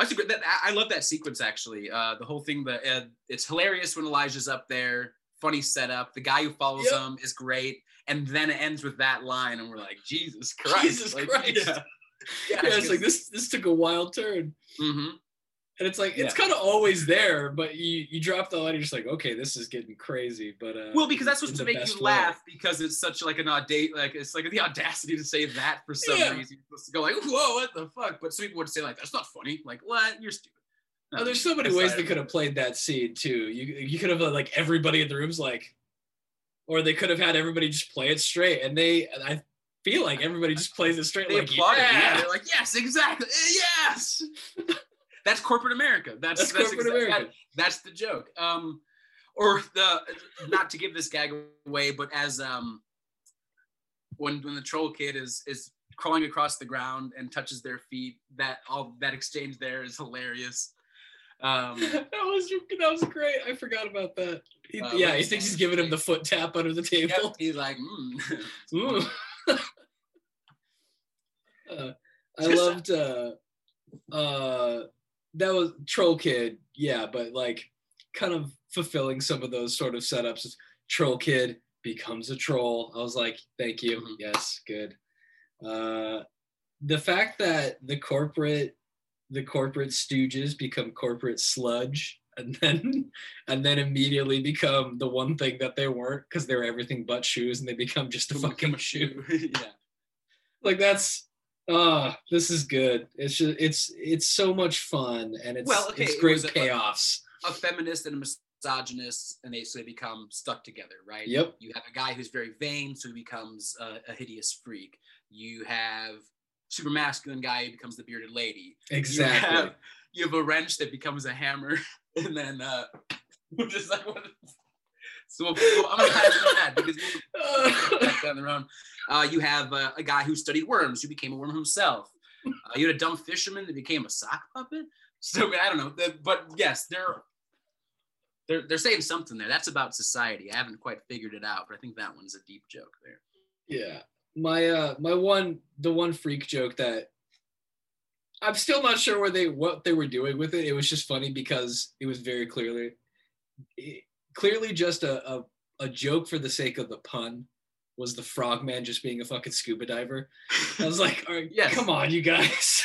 That's a good. That, I love that sequence actually. Uh, the whole thing. That uh, it's hilarious when Elijah's up there. Funny setup. The guy who follows Yep. him is great, and then it ends with that line, and we're like, Jesus Christ! Jesus Like, Christ. Yeah. *laughs* yeah, it's like this. This took a wild turn, hmm and it's like it's Yeah. kind of always there, but you you drop the line, you're just like, okay, this is getting crazy. But uh, Well, because that's supposed to make you way. laugh because it's such like an audate, like it's like the audacity to say that for some Yeah. reason. You're supposed to go like, whoa, what the fuck? But some people would say like, that's not funny. Like, what? You're stupid. Oh, there's so many ways they could have played that scene too. You you could have uh, like everybody in the room's like, or they could have had everybody just play it straight, and they and I feel like everybody just plays it straight. They like, applauded. Yeah. yeah. they're like, yes, exactly, yes. *laughs* that's corporate America. That's That's corporate exact- America. that- that's the joke. Um, or the not to give this gag away, but as um, when when the troll kid is is crawling across the ground and touches their feet, that all that exchange there is hilarious. Um, *laughs* that was that was great. I forgot about that. He- Uh, yeah, he thinks he's giving him the foot tap under the yep, table. he's like, mm. *laughs* Ooh. *laughs* Uh, I loved uh uh that was Troll Kid, yeah, but like kind of fulfilling some of those sort of setups. Troll Kid becomes a troll. I was like, thank you. Mhm. Yes, good. Uh the fact that the corporate the corporate stooges become corporate sludge and then *laughs* and then immediately become the one thing that they weren't because they were everything but shoes and they become just a fucking shoe *laughs* yeah. like that's ah this is good it's just it's it's so much fun and it's Well, okay, it's it great was a- chaos A feminist and a misogynist, and they so they become stuck together, right? Yep. You have a guy who's very vain, so he becomes a, a hideous freak. You have super masculine guy who becomes the bearded lady. exactly You have, you have a wrench that becomes a hammer, *laughs* and then uh, *laughs* just like what? So I'm gonna pass on that because we'll *laughs* down the road. Uh, you have uh, a guy who studied worms who became a worm himself. Uh, you had a dumb fisherman that became a sock puppet. So I don't know, but yes, they're they're they're saying something there. That's about society. I haven't quite figured it out, but I think that one's a deep joke there. yeah my uh my one the one freak joke that i'm still not sure where they what they were doing with it it was just funny because it was very clearly it- clearly just a, a a joke for the sake of the pun was the frogman just being a fucking scuba diver i was like all right, *laughs* Yes. come on you guys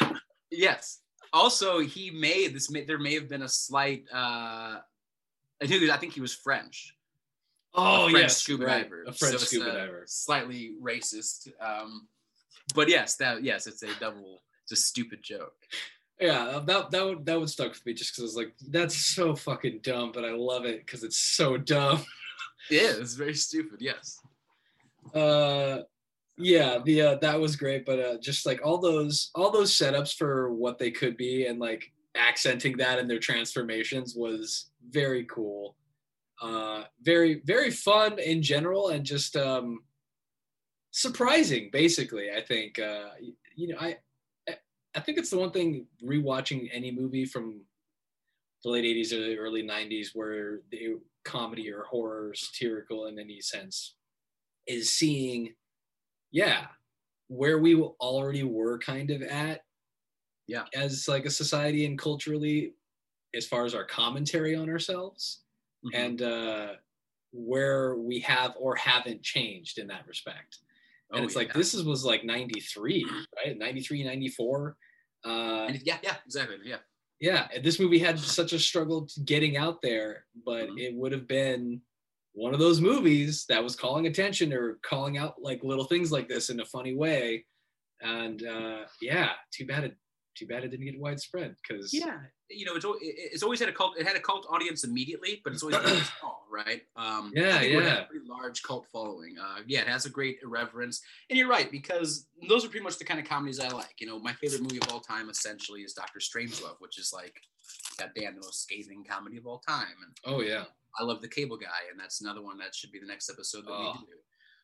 *laughs* Yes. Also, he may this may there may have been a slight. uh I think I think he was French. oh a French yes scuba right, diver. a french So scuba diver Slightly racist. Um, but yes, that yes, it's a double. It's a stupid joke. Yeah that that would that would stuck with me just because i was like that's so fucking dumb but i love it because it's so dumb *laughs* Yeah, it's very stupid. Yes. uh yeah the uh, that was great but uh just like all those all those setups for what they could be and like accenting that in their transformations was very cool uh very very fun in general and just um surprising basically i think uh you know i I- think it's the one thing rewatching any movie from the late 80s or the early 90s where the comedy or horror satirical in any sense is seeing yeah where we already were kind of at Yeah. as like a society and culturally as far as our commentary on ourselves Mhm. and uh where we have or haven't changed in that respect and Oh, it's like this is was like 93 right 93 94 uh yeah, yeah, exactly. Yeah. yeah this movie had such a struggle to getting out there but Mhm. it would have been one of those movies that was calling attention or calling out like little things like this in a funny way and uh yeah too bad it too bad it didn't get widespread because Yeah, you know, it's it's always had a cult. It had a cult audience immediately, but it's always been *clears throat* small, right? Um, Yeah, I think it would have yeah. a pretty large cult following. Uh, yeah, it has a great irreverence, and you're right because those are pretty much the kind of comedies I like. You know, my favorite movie of all time essentially is Doctor Strangelove, which is like, goddamn, the most scathing comedy of all time. And oh yeah I love the Cable Guy, and that's another one that should be the next episode that Oh. we do.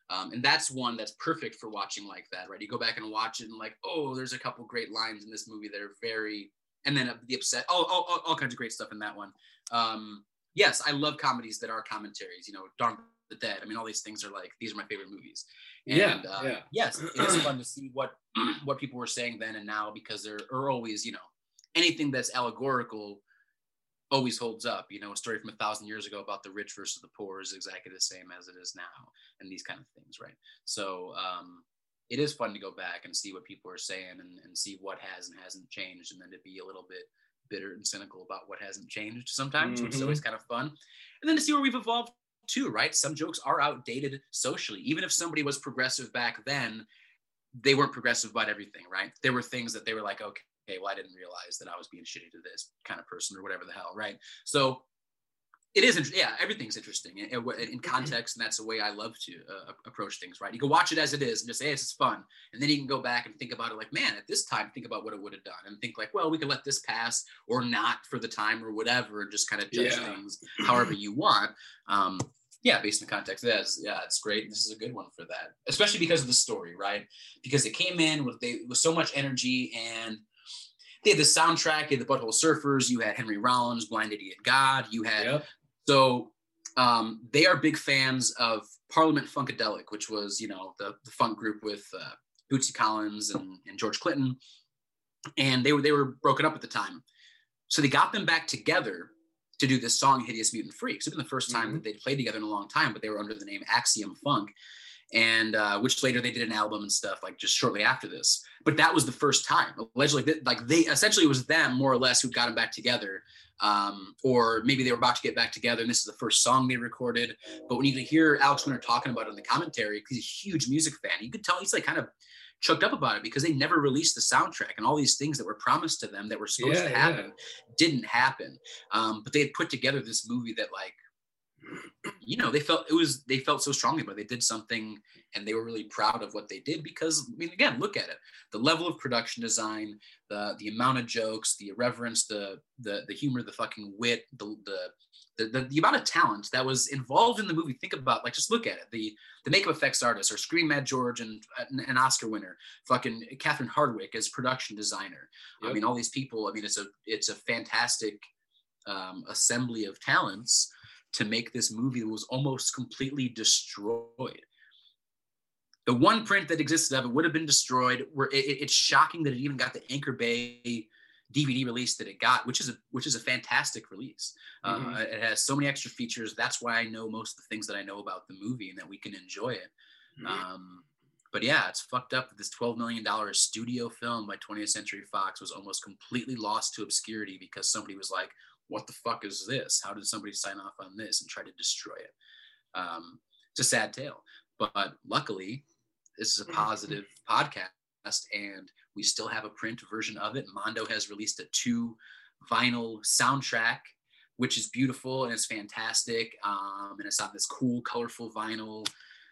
Um, and that's one that's perfect for watching like that, right? You go back and watch it, and like, oh, there's a couple great lines in this movie that are very, and then the upset, oh, all, kinds of great stuff in that one. Um, yes, I love comedies that are commentaries. You know, of the Dead. I mean, all these things are like these are my favorite movies. And, Yeah, uh, yeah. Yes, it is fun *clears throat* to see what what people were saying then and now because there are always, you know, anything that's allegorical always holds up. You know, a story from a thousand years ago about the rich versus the poor is exactly the same as it is now, and these kind of things, right? So um, it is fun to go back and see what people are saying and, and see what has and hasn't changed, and then to be a little bit bitter and cynical about what hasn't changed sometimes, which is Mhm. always kind of fun. And then to see where we've evolved too, right? Some jokes are outdated socially. Even if somebody was progressive back then, they weren't progressive about everything, right? There were things that they were like, okay, well, I didn't realize that I was being shitty to this kind of person or whatever the hell, right? So it is, yeah, everything's interesting in, in- in context, and that's the way I love to uh, approach things, right? You can watch it as it is and just say, hey, this is fun. And then you can go back and think about it like, man, at this time, think about what it would have done and think like, well, we could let this pass or not for the time or whatever, and just kind of judge Yeah. things however you want. Um, yeah, based on the context, yes, yeah, it's great. This is a good one for that, especially because of the story, right? Because it came in with they with so much energy and they had the soundtrack, you had the Butthole Surfers, you had Henry Rollins, Blind Idiot God, you had yep so um, they are big fans of Parliament Funkadelic, which was you know the, the funk group with uh, Bootsy Collins and, and George Clinton, and they were they were broken up at the time. So they got them back together to do this song "Hideous Mutant Freaks." It's been the first time Mhm. that they'd played together in a long time, but they were under the name Axiom Funk, and uh, which later they did an album and stuff like just shortly after this. But that was the first time allegedly, like they essentially it was them more or less who got them back together. Um, or maybe they were about to get back together, and this is the first song they recorded. But when you hear Alex Winter talking about it in the commentary, because he's a huge music fan, you could tell he's like kind of choked up about it because they never released the soundtrack and all these things that were promised to them that were supposed Yeah, to yeah. happen didn't happen. Um, but they had put together this movie that like you know they felt it was they felt so strongly about it. they did something and they were really proud of what they did because I mean again look at it. The level of production design the the amount of jokes the irreverence the the the humor the fucking wit the the the, the, the amount of talent that was involved in the movie. Think about like just look at it. The the makeup effects artist or scream mad george and an oscar winner. Fucking Catherine Hardwicke as production designer. I mean all these people i mean it's a it's a fantastic um, assembly of talents to make this movie was almost completely destroyed. The one print that existed of it would have been destroyed. Where it, it- it's shocking that it even got the anchor bay dvd release that it got which is a which is a fantastic release. Uh, Mhm. it has so many extra features. That's why i know most of the things that i know about the movie and that we can enjoy it. Um, but yeah, it's fucked up that this $12 million studio film by 20th Century Fox was almost completely lost to obscurity because somebody was like, what the fuck is this? How did somebody sign off on this and try to destroy it? Um, it's a sad tale. But luckily, this is a positive podcast and we still have a print version of it. Mondo has released a two vinyl soundtrack, which is beautiful and it's fantastic. Um, and it's on this cool, colorful vinyl.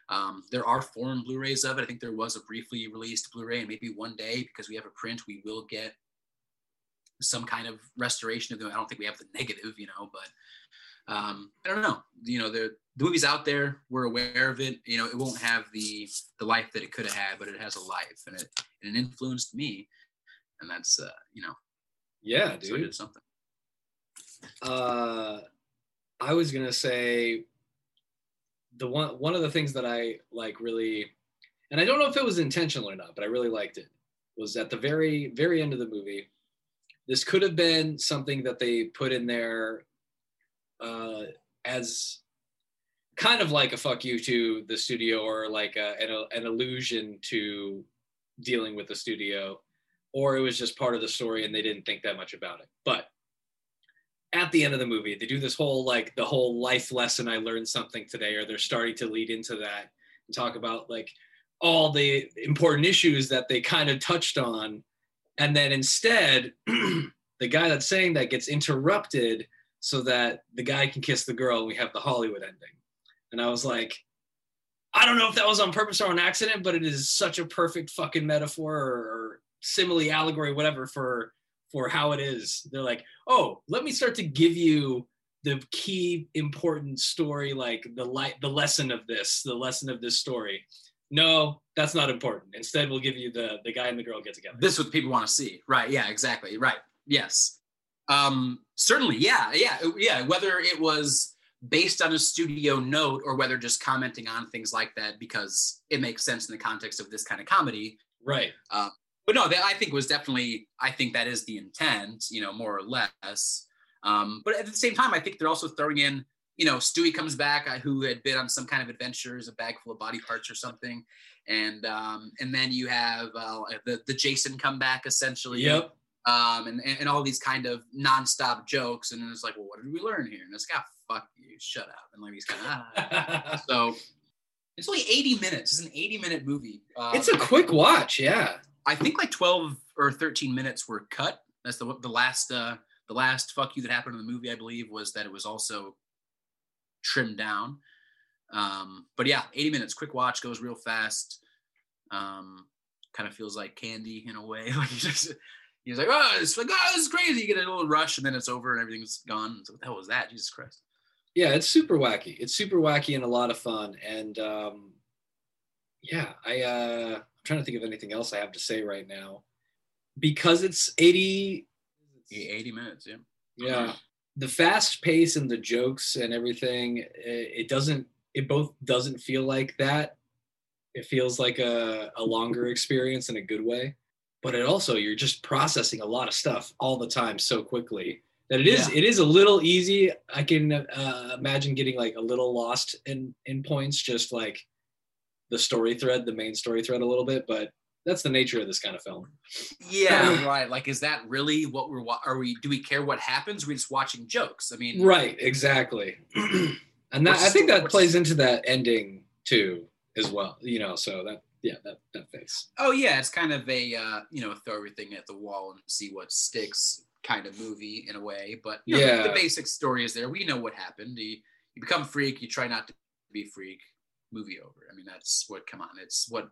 Um, there are foreign Blu-rays of it. I think there was a briefly released Blu-ray, and maybe one day, because we have a print, we will get some kind of restoration of them. I don't think we have the negative, you know, but um, I don't know. You know, the the movie's out there. We're aware of it. You know, it won't have the the life that it could have had, but it has a life, and it and it influenced me, and that's uh, you know, Yeah, so dude. did something. Uh, I was gonna say the one one of the things that I like really, and I don't know if it was intentional or not, but I really liked it. Was at the very very end of the movie. This could have been something that they put in there uh, as kind of like a fuck you to the studio or like a, an, an allusion to dealing with the studio or it was just part of the story and they didn't think that much about it. But at the end of the movie they do this whole like the whole life lesson i learned something today or they're starting to lead into that and talk about like all the important issues that they kind of touched on and then instead *clears throat* the guy that's saying that gets interrupted so that the guy can kiss the girl and we have the hollywood ending. And i was like i don't know if that was on purpose or on accident but it is such a perfect fucking metaphor or, or simile allegory whatever for for how it is. They're like oh let me start to give you the key important story like the light the lesson of this the lesson of this story no that's not important. Instead we'll give you the the guy and the girl get together. This is what people want to see. Right yeah exactly right yes. Um certainly yeah yeah yeah whether it was based on a studio note or whether just commenting on things like that because it makes sense in the context of this kind of comedy. Right. But no that i think was definitely i think that is the intent you know more or less. Um but at the same time i think they're also throwing in you know stewie comes back uh, who had been on some kind of adventures a bag full of body parts or something and um and then you have uh, the the jason come back essentially yep um, and, and all these kind of nonstop jokes. And it's like, well, what did we learn here? And it's got, fuck you, shut up. And like he's kind of, ah. *laughs* so it's only 80 minutes. It's an 80 minute movie. Um, it's a quick watch yeah I think like 12 or 13 minutes were cut. That's the the last uh, the last fuck you that happened in the movie. I believe was that it was also trimmed down. Um, but yeah, 80 minutes, quick watch, goes real fast. Um, kind of feels like candy in a way. *laughs* Like you just he's like, oh, it's like, oh, this is crazy. You get a little rush and then it's over and everything's gone. So what the hell was that? Jesus Christ. yeah it's super wacky it's super wacky and a lot of fun and um yeah i uh i'm trying to think of anything else i have to say right now because it's 80 Yeah, 80 minutes, yeah. yeah the fast pace and the jokes and everything it, it doesn't it both doesn't feel like that. It feels like a, a longer experience in a good way. But it also you're just processing a lot of stuff all the time so quickly that it is Yeah. it is a little easy. I can uh, imagine getting like a little lost in in points just like the story thread the main story thread a little bit but that's the nature of this kind of film Yeah, *clears throat* right. Like, is that really what we're? wa- Are we? Do we care what happens? We're just watching jokes. I mean, right exactly *clears throat* and that i think that plays into that ending too as well you know so that yeah that that fits Oh yeah, it's kind of a uh, you know throw everything at the wall and see what sticks kind of movie in a way. But you know, the- Yeah. the, basic story is there. We know what happened. You, you become freak. You try not to be freak. Movie over. I mean, that's what. Come on, it's what.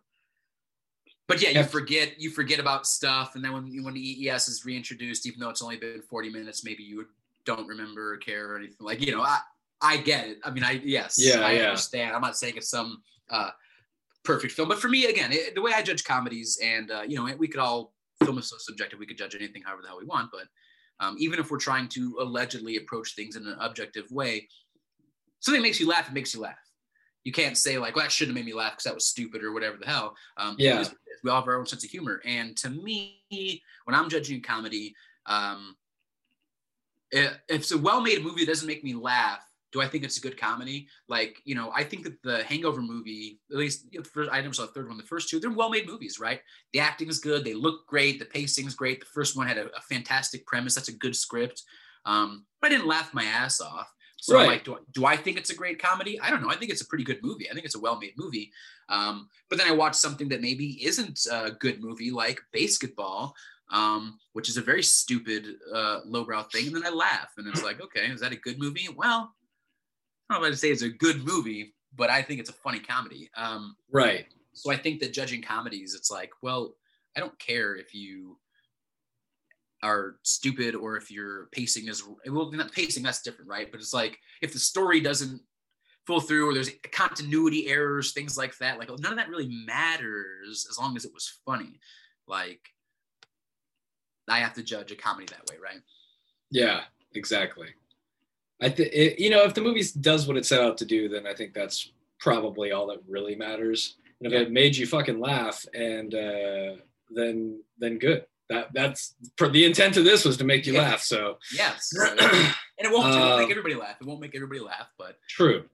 But yeah, you forget you forget about stuff, and then when when the EES is reintroduced, even though it's only been forty minutes, maybe you don't remember or care or anything. Like you know, I I get it. I mean, I yes, Yeah, I yeah. understand. I'm not saying it's some uh, perfect film. But for me, again, it, the way I judge comedies, and uh, you know, we could all film is so subjective. We could judge anything however the hell we want. But um, even if we're trying to allegedly approach things in an objective way, something makes you laugh. It makes you laugh. You can't say like, "Well, that shouldn't have made me laugh because that was stupid" or whatever the hell. Um, Yeah. is what it is. we all have our own sense of humor. And to me, when I'm judging comedy, um, if it's a well-made movie that doesn't make me laugh, do I think it's a good comedy? Like, you know, I think that the Hangover movie, at least you know, the first, I never saw the third one. The first two, they're well-made movies, right? The acting is good. They look great. The pacing is great. The first one had a, a fantastic premise. That's a good script. Um, but I didn't laugh my ass off. So I'm like, do I, do I think it's a great comedy? I don't know. I think it's a pretty good movie. I think it's a well-made movie. Um, but then I watch something that maybe isn't a good movie, like BASEketball, um, which is a very stupid, uh, lowbrow thing, and then I laugh, and it's like, okay, is that a good movie? Well, I don't know if I'd say it's a good movie, but I think it's a funny comedy. Um, right so I think that judging comedies, it's like, well, I don't care if you are stupid or if your pacing is well, not pacing, that's different, right? But it's like if the story doesn't full through or there's continuity errors, things like that, like none of that really matters as long as it was funny. Like I have to judge a comedy that way, right? Yeah, exactly. I think you know if the movie does what it set out to do, then I think that's probably all that really matters. And if it made you fucking laugh, and uh, then then good. That that's for the intent of this was to make you laugh. So Yes. *clears throat* and it won't, it won't make Um, everybody laugh. It won't make everybody laugh, but true.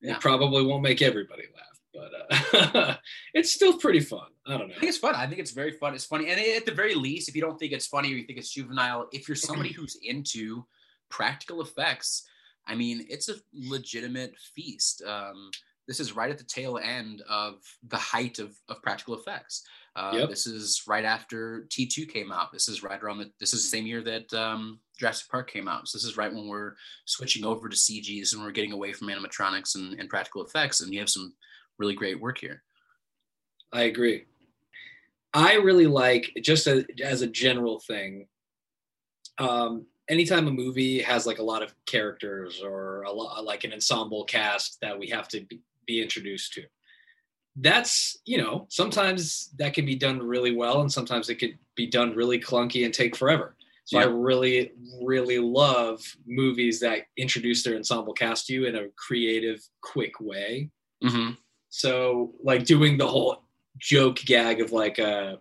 Yeah. It probably won't make everybody laugh, but uh, *laughs* it's still pretty fun. I don't know. I think it's fun. I think it's very fun. It's funny. And at the very least, if you don't think it's funny or you think it's juvenile, if you're somebody *clears throat* who's into practical effects, I mean, it's a legitimate feast. Um, this is right at the tail end of the height of, of practical effects. Uh, Yep. This is right after T2 came out. This is right around the, this is the same year that um, Jurassic Park came out. So this is right when we're switching over to CGs and we're getting away from animatronics and, and practical effects. And you have some really great work here. I agree. I really like just a, as a general thing. Um, anytime a movie has like a lot of characters or a lot like an ensemble cast that we have to be, be introduced to, that's you know sometimes that can be done really well and sometimes it could be done really clunky and take forever. So I really, really love movies that introduce their ensemble cast to you in a creative, quick way. Mm-hmm. So like doing the whole joke gag of like uh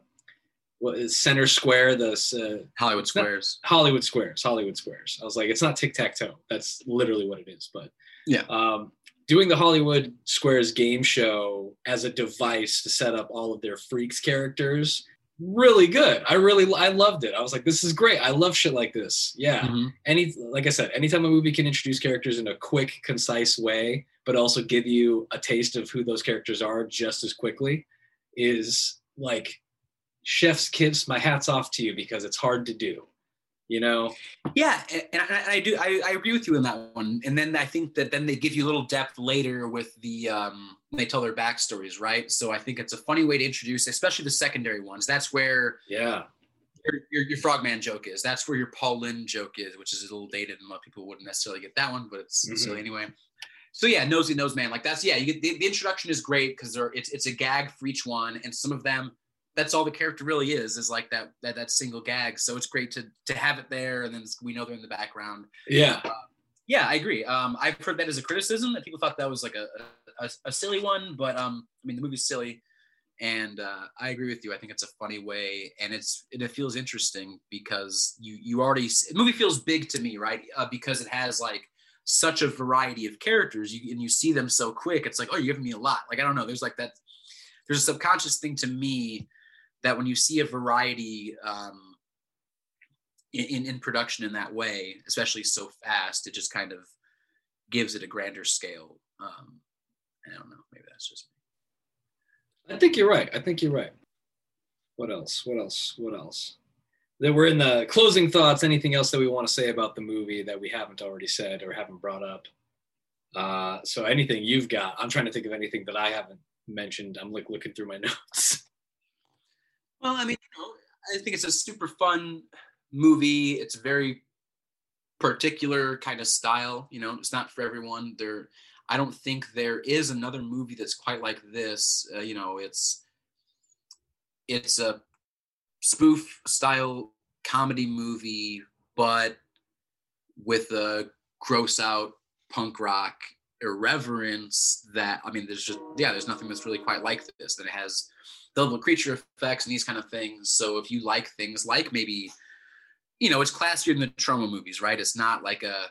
what is center square this uh, Hollywood Squares. Hollywood squares Hollywood squares I was like it's not tic-tac-toe that's literally what it is but Yeah. um doing the Hollywood squares game show as a device to set up all of their freaks characters really good I really I loved it I was like this is great I love shit like this yeah Mhm. any like I said, anytime a movie can introduce characters in a quick, concise way, but also give you a taste of who those characters are just as quickly, is like chef's kiss. My hats off to you because it's hard to do. You know, Yeah, and, and I, I do. I, I agree with you on that one. And then I think that then they give you a little depth later with the um, they tell their backstories, right? So I think it's a funny way to introduce, especially the secondary ones. That's where yeah, your, your, your frogman joke is. That's where your Paul Lynde joke is, which is a little dated, and a lot of people wouldn't necessarily get that one, but it's Mhm. silly anyway. So yeah, nosy nose man, like that's yeah. You get the, the introduction is great because they're it's it's a gag for each one, and some of them that's all the character really is is like that that that single gag. So it's great to to have it there, and then we know they're in the background. yeah, Yeah, I agree. Um, I've heard that as a criticism that people thought that was like a a, a silly one, but um, I mean the movie's silly. and uh, I agree with you. I think it's a funny way, and it's and it feels interesting because you you already the movie feels big to me, right? Uh, because it has like such a variety of characters, you, and you see them so quick. It's like, oh, you're giving me a lot. Like I don't know. There's like that. There's a subconscious thing to me that when you see a variety um, in in production in that way, especially so fast, it just kind of gives it a grander scale. Um, I don't know. Maybe that's just me. I think you're right. I think you're right. What else? What else? What else? That we're in the closing thoughts. Anything else that we want to say about the movie that we haven't already said or haven't brought up? Uh, so anything you've got? I'm trying to think of anything that I haven't mentioned. I'm like looking through my *laughs* notes. Well, I mean, you know, I think it's a super fun movie. It's very particular kind of style. You know, it's not for everyone. There, I don't think there is another movie that's quite like this. Uh, you know, it's it's a spoof style comedy movie, but with a gross out punk rock irreverence that I mean, there's just yeah, there's nothing that's really quite like this. That it has little creature effects and these kind of things. So if you like things like maybe you know, it's classier than the Troma movies, right? It's not like a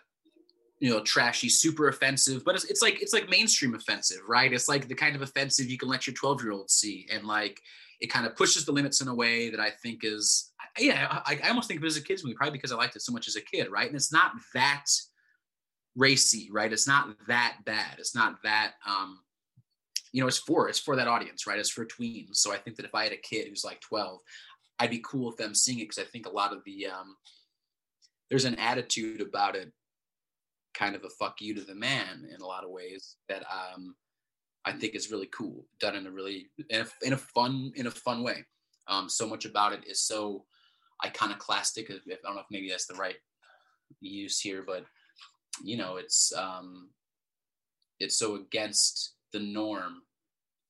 you know trashy, super offensive, but it's, it's like it's like mainstream offensive, right? It's like the kind of offensive you can let your 12 year old see, and like it kind of pushes the limits in a way that I think is yeah, I, I almost think of it as a kids movie, probably because I liked it so much as a kid, right? And it's not that racy, right? It's not that bad. It's not that um, you know, it's for it's for that audience, right? It's for tweens. So I think that if I had a kid who's like 12, I'd be cool with them seeing it because I think a lot of the um, there's an attitude about it, kind of a fuck you to the man in a lot of ways that um, I think is really cool, done in a really in a, in a fun in a fun way. Um, so much about it is so iconoclastic. If, I don't know if maybe that's the right use here, but you know, it's um, it's so against the norm,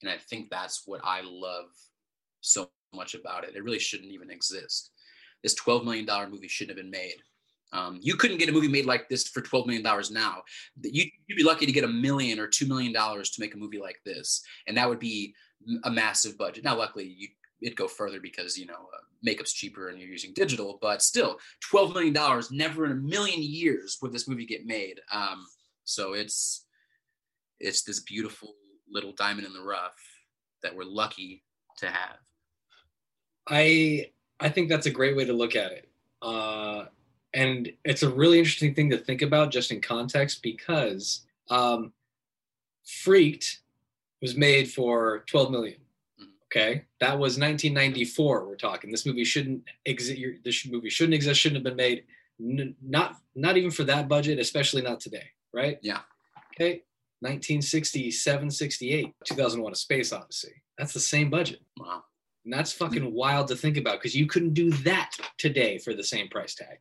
and I think that's what I love so much about it. It really shouldn't even exist. This $12 million movie shouldn't have been made. Um, you couldn't get a movie made like this for $12 million now. You'd, you'd be lucky to get a million or $2 million to make a movie like this. And that would be a massive budget. Now, luckily, you, it'd go further because, you know, uh, makeup's cheaper and you're using digital, but still, $12 million, never in a million years would this movie get made. Um, so it's, it's this beautiful little diamond in the rough that we're lucky to have. I I think that's a great way to look at it. Uh, and it's a really interesting thing to think about just in context because um, Freaked was made for 12 million. Mm-hmm. Okay, that was 1994. We're talking. This movie shouldn't exist. This movie shouldn't exist. Shouldn't have been made. N- not not even for that budget, especially not today. Right? Yeah. Okay. 1967, 68, 2001: A Space Odyssey. That's the same budget. Wow. And that's fucking wild to think about because you couldn't do that today for the same price tag.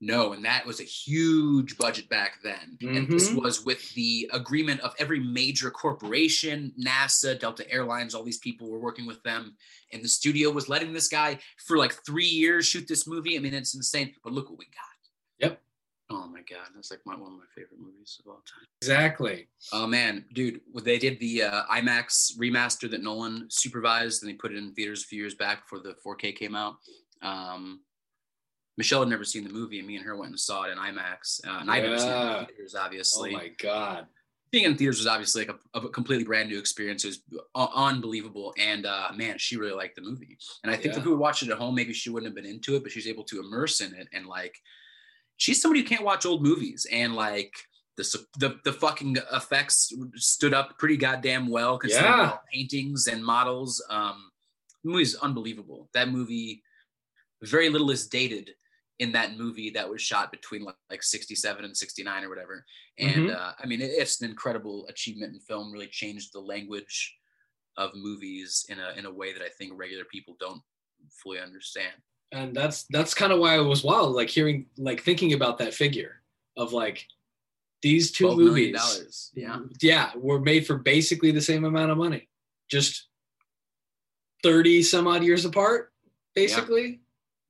No, and that was a huge budget back then. Mm-hmm. And this mm-hmm. was with the agreement of every major corporation, NASA, Delta Airlines, all these people were working with them. And the studio was letting this guy for like three years shoot this movie. I mean, it's insane. But look what we got. Oh my god, that's like my, one of my favorite movies of all time. Exactly. Oh man, dude, they did the uh, IMAX remaster that Nolan supervised, and they put it in theaters a few years back before the 4K came out. Um, Michelle had never seen the movie, and me and her went and saw it in IMAX. Uh, and yeah. I've never seen it in theaters, obviously. Oh my god. Being in theaters was obviously like a, a completely brand new experience. It was unbelievable, and uh, man, she really liked the movie. And I think yeah. if we watched it at home, maybe she wouldn't have been into it, but she's able to immerse in it and like she's somebody who can't watch old movies and like the the, the fucking effects stood up pretty goddamn well considering yeah. paintings and models. Um, the movie's unbelievable. That movie, very little is dated in that movie that was shot between like, like 67 and 69 or whatever. And mm-hmm. uh, I mean, it, it's an incredible achievement in film. Really changed the language of movies in a in a way that I think regular people don't fully understand and that's that's kind of why it was wild like hearing like thinking about that figure of like these two movies yeah. Yeah were made for basically the same amount of money just 30 some odd years apart basically.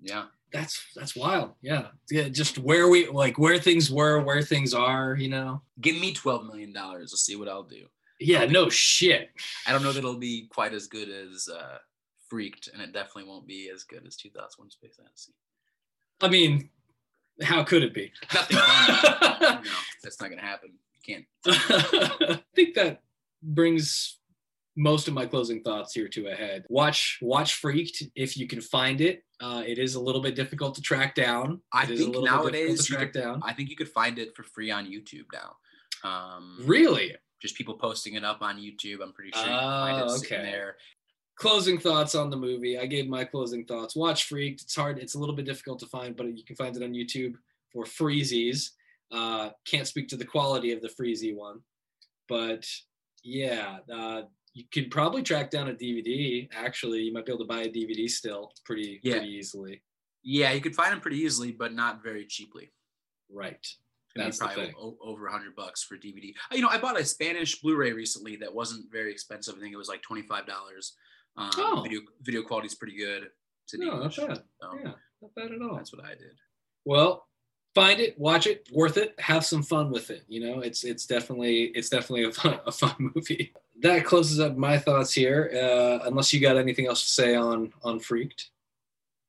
Yeah, yeah. that's that's wild yeah. Yeah just where we like where things were where things are you know? Give me 12 million dollars let's see what i'll do. Yeah, no shit. I don't know that it'll be quite as good as uh, Freaked, and it definitely won't be as good as 2001: Space Odyssey. I mean, how could it be? Nothing. *laughs* no, that's not gonna happen. You can't. I think that brings most of my closing thoughts here to a head. Watch Watch Freaked if you can find it. Uh, it is a little bit difficult to track down. I It think nowadays to track could- down. I think you could find it for free on YouTube now. Um, Really? just people posting it up on YouTube. I'm pretty sure you can find it okay. there. Closing thoughts on the movie. I gave my closing thoughts. Watch Freaked. It's hard. It's a little bit difficult to find, but you can find it on YouTube for freezies. Uh, can't speak to the quality of the freezy one, but yeah, uh, you can probably track down a DVD. Actually, you might be able to buy a DVD still pretty Yeah. pretty easily. Yeah, you could find them pretty easily, but not very cheaply. Right. That's probably thing. o- over a hundred bucks for DVD. Uh, You know, I bought a Spanish Blu-ray recently that wasn't very expensive. I think it was like twenty five dollars. Um, Oh. Video video quality is pretty good. No, not bad. so Yeah, not bad at all. that's what I did. Well, find it, watch it, worth it, have some fun with it. You know, it's it's definitely it's definitely a fun, a fun *laughs* movie. That closes up my thoughts here. Uh, unless you got anything else to say on on Freaked.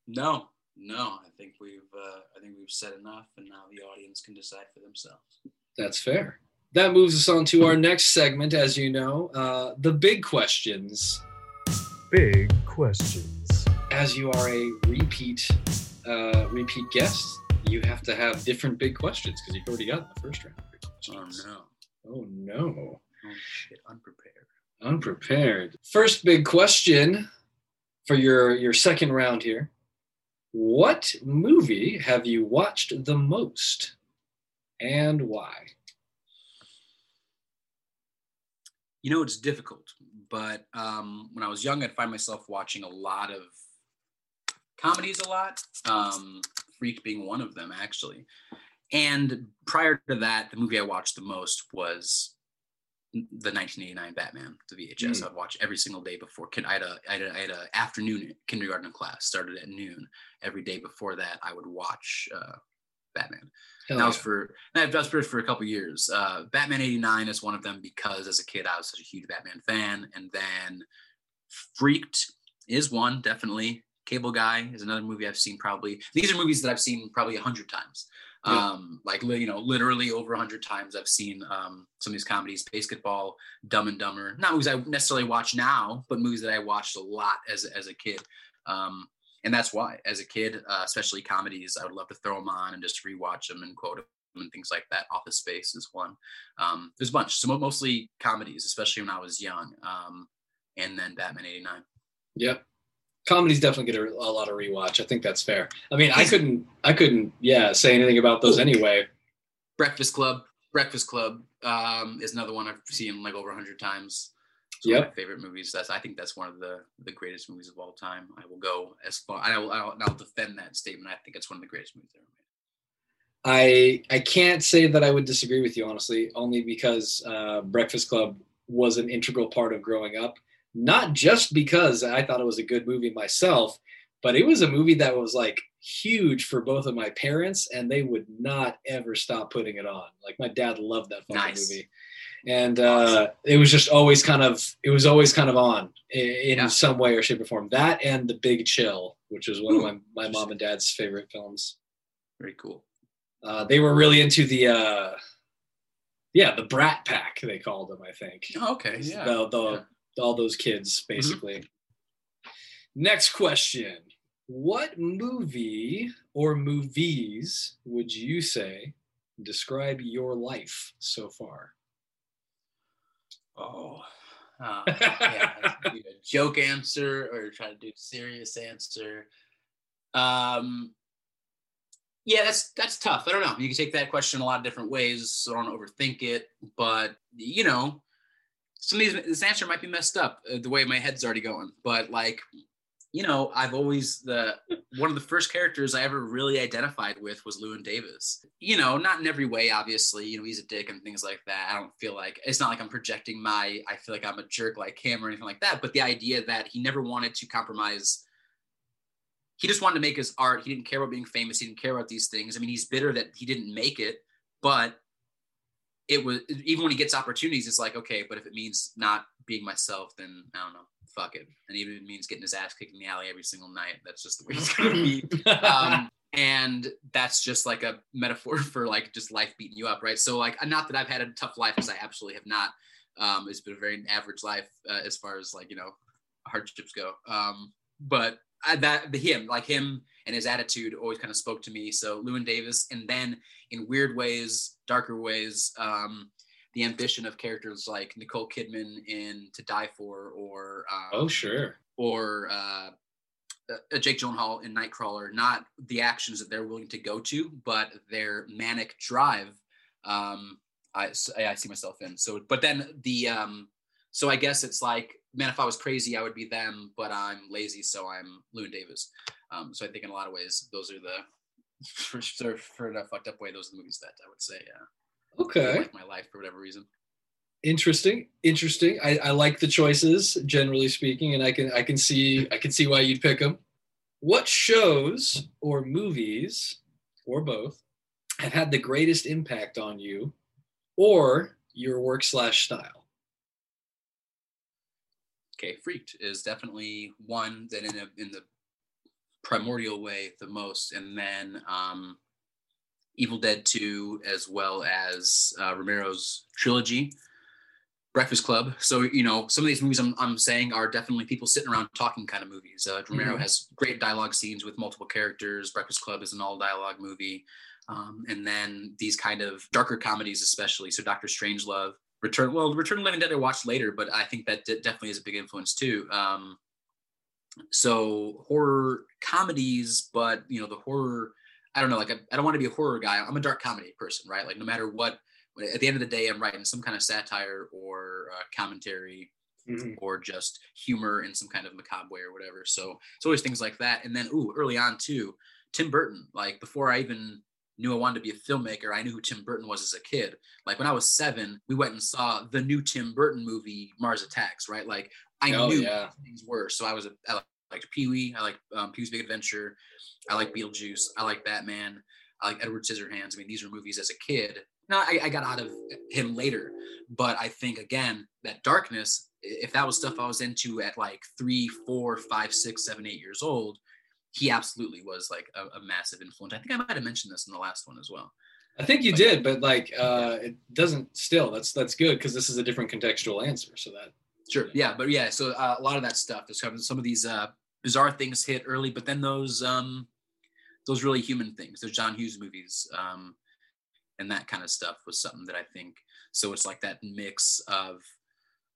No, no, I think we've uh, I think we've said enough, and now the audience can decide for themselves. That's fair. That moves us on to our next segment, as you know, uh, the big questions. Big questions. As you are a repeat uh, repeat guest, you have to have different big questions because you've already got the first round. of Oh questions. no! Oh no! Oh shit! Unprepared. Unprepared. First big question for your your second round here. What movie have you watched the most and why? You know, it's difficult, but um, when I was young, I'd find myself watching a lot of comedies a lot. Um, Freak being one of them, actually. And prior to that, the movie I watched the most was the 1989 Batman, the VHS. I'd watch every single day before. I had a I had a, I had a afternoon kindergarten class started at noon. Every day before that, I would watch uh, Batman. Hell that was yeah. for that was for, for a couple years. Uh, Batman '89 is one of them because as a kid I was such a huge Batman fan, and then Freaked is one definitely. Cable Guy is another movie I've seen probably. These are movies that I've seen probably a hundred times. Yeah. Um, like you know, literally over a hundred times I've seen um, some of these comedies. BASEketball, Dumb and Dumber. Not movies I necessarily watch now, but movies that I watched a lot as as a kid. Um, and that's why, as a kid, uh, especially comedies, I would love to throw them on and just rewatch them and quote them and things like that. Office Space is one. Um, there's a bunch. So mostly comedies, especially when I was young. Um, and then Batman '89. Yep. Comedies definitely get a, a lot of rewatch. I think that's fair. I mean, I couldn't, I couldn't, yeah, say anything about those anyway. Breakfast Club. Breakfast Club um, is another one I've seen like over a hundred times. It's one of my favorite movies. That's I think that's one of the the greatest movies of all time. I will go as far. I will. I'll, I'll defend that statement. I think it's one of the greatest movies ever made. I I can't say that I would disagree with you honestly, only because uh, Breakfast Club was an integral part of growing up. Not just because I thought it was a good movie myself, but it was a movie that was like huge for both of my parents, and they would not ever stop putting it on. Like my dad loved that fucking Nice. movie, and uh, it was just always kind of it was always kind of on in, Yeah. some way or shape or form. That and The Big Chill, which was one Ooh, of my, my mom and dad's favorite films. Very cool. Uh, they were really into the uh, yeah the Brat Pack they called them I think Oh, okay. Yeah. the, the, yeah. all those kids basically. Next question: What movie or movies would you say describe your life so far? Oh. Uh, *laughs* yeah, a joke answer or try to do a serious answer. Um, yeah, that's that's tough. I don't know. You can take that question a lot of different ways, so I don't overthink it. But you know, some of these this answer might be messed up uh, the way my head's already going. But like, you know, I've always the one of the first characters I ever really identified with was Llewyn Davis. You know, not in every way, obviously. You know, he's a dick and things like that. I don't feel like it's not like I'm projecting my. I feel like I'm a jerk like him or anything like that. But the idea that he never wanted to compromise. He just wanted to make his art. He didn't care about being famous. He didn't care about these things. I mean, he's bitter that he didn't make it, but it was even when he gets opportunities, it's like okay, but if it means not being myself, then I don't know, fuck it. And even if it means getting his ass kicked in the alley every single night, that's just the way it's gonna be. *laughs* um, and that's just like a metaphor *laughs* for like just life beating you up, right? So like, not that I've had a tough life, because I absolutely have not. Um, it's been a very average life uh, as far as like you know hardships go. Um, but I, that the him like him and his attitude always kind of spoke to me. So Llewyn Davis, and then in weird ways, darker ways, um, the ambition of characters like Nicole Kidman in To Die For, or um, oh sure, or uh, uh, Jake Gyllenhaal in Nightcrawler. Not the actions that they're willing to go to, but their manic drive. Um, I, I see myself in. So, but then the um, so I guess it's like, man, if I was crazy, I would be them, but I'm lazy, so I'm Llewyn Davis. Um, so I think in a lot of ways, those are the *laughs* for sure for a fucked up way, those are the movies that I would say, yeah. Okay. Like my life for whatever reason. Interesting. Interesting. I, I like the choices, generally speaking, and I can I can see I can see why you'd pick them. What shows or movies, or both, have had the greatest impact on you or your work slash style? Okay, Freaked is definitely one that in a, in the primordial way the most, and then um, Evil Dead 2, as well as uh, Romero's trilogy, Breakfast Club. So you know, some of these movies I'm, I'm saying are definitely people sitting around talking kind of movies. Uh, Romero Mhm. has great dialogue scenes with multiple characters. Breakfast Club is an all dialogue movie. Um, and then these kind of darker comedies, especially. So Doctor Strangelove, Return. Well, Return of Living Dead I watched later, but I think that de- definitely is a big influence too. Um, so horror comedies, but you know the horror. I don't know. Like I, I don't want to be a horror guy. I'm a dark comedy person, right? Like no matter what. At the end of the day, I'm writing some kind of satire or uh, commentary Mhm. or just humor in some kind of macabre way or whatever. So it's always things like that. And then, ooh, early on too, Tim Burton. Like before I even knew I wanted to be a filmmaker, I knew who Tim Burton was as a kid. Like when I was seven, we went and saw the new Tim Burton movie, Mars Attacks. Right? Like I Oh, knew yeah. things were. So I was a, I liked Pee Wee. I like um, Pee Wee's Big Adventure. I like Beetlejuice. I like Batman. I like Edward Scissorhands. I mean, these were movies as a kid. No, I, I got out of him later, but I think again that darkness. If that was stuff I was into at like three, four, five, six, seven, eight years old, he absolutely was like a, a massive influence. I think I might have mentioned this in the last one as well. I think you did, but like uh, it doesn't still. That's that's good because this is a different contextual answer. So that Sure. Yeah, but yeah, so uh, a lot of that stuff. Kind of some of these uh, bizarre things hit early, but then those um, those really human things. Those John Hughes movies um, and that kind of stuff was something that I think. So it's like that mix of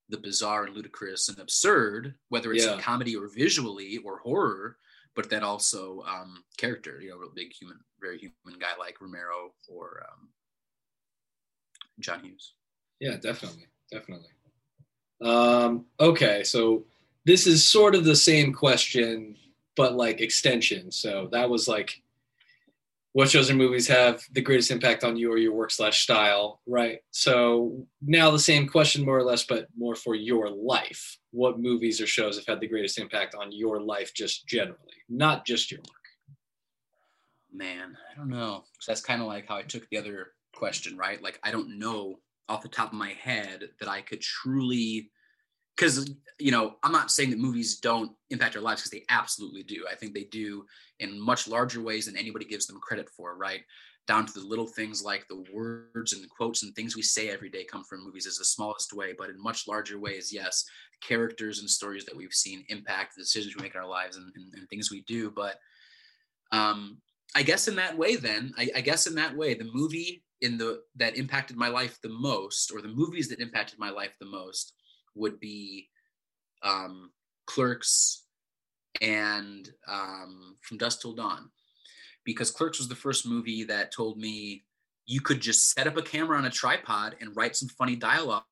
the bizarre and ludicrous and absurd, whether it's Yeah. in comedy or visually or horror, but then also um, character. You know, real big human, very human guy like Romero or um, John Hughes. Yeah, definitely, definitely. Um, okay, so this is sort of the same question, but like extension. So that was like, what shows and movies have the greatest impact on you or your work slash style, right? So now the same question, more or less, but more for your life. What movies or shows have had the greatest impact on your life, just generally, not just your work? Man, I don't know. So that's kind of like how I took the other question, right? Like I don't know off the top of my head that I could truly because you know, I'm not saying that movies don't impact our lives because they absolutely do. I think they do in much larger ways than anybody gives them credit for, right? Down to the little things like the words and quotes and things we say every day come from movies is the smallest way, but in much larger ways, yes, characters and stories that we've seen impact the decisions we make in our lives and, and, and things we do. But um, I guess in that way, then I, I guess in that way, the movie in the that impacted my life the most, or the movies that impacted my life the most, would be um, Clerks and um, From Dusk Till Dawn, because Clerks was the first movie that told me you could just set up a camera on a tripod and write some funny dialogue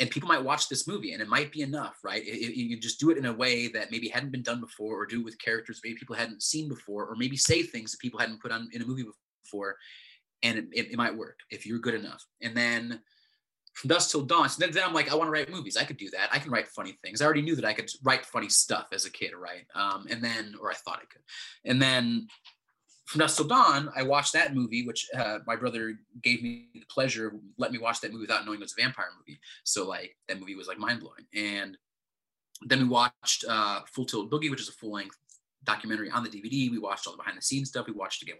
and people might watch this movie and it might be enough right? It- it- you just do it in a way that maybe hadn't been done before or do it with characters maybe people hadn't seen before or maybe say things that people hadn't put on in a movie before and it, it, it might work if you're good enough. And then from dusk till dawn so then, then i'm like i want to write movies i could do that i can write funny things i already knew that i could write funny stuff as a kid right um, and then or i thought i could and then from Dusk Till Dawn, I watched that movie, which uh, my brother gave me the pleasure, of let me watch that movie without knowing it was a vampire movie. So like that movie was like mind blowing. And then we watched uh, Full Tilt Boogie, which is a full length documentary on the DVD. We watched all the behind the scenes stuff. We watched again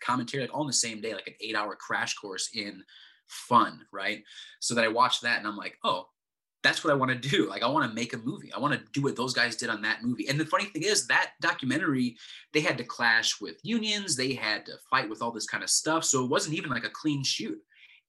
commentary, like all in the same day, like an eight hour crash course in fun, right? So that I watched that and I'm like, oh, that's what I want to do. Like I want to make a movie. I want to do what those guys did on that movie. And the funny thing is that documentary, they had to clash with unions, they had to fight with all this kind of stuff. So it wasn't even like a clean shoot.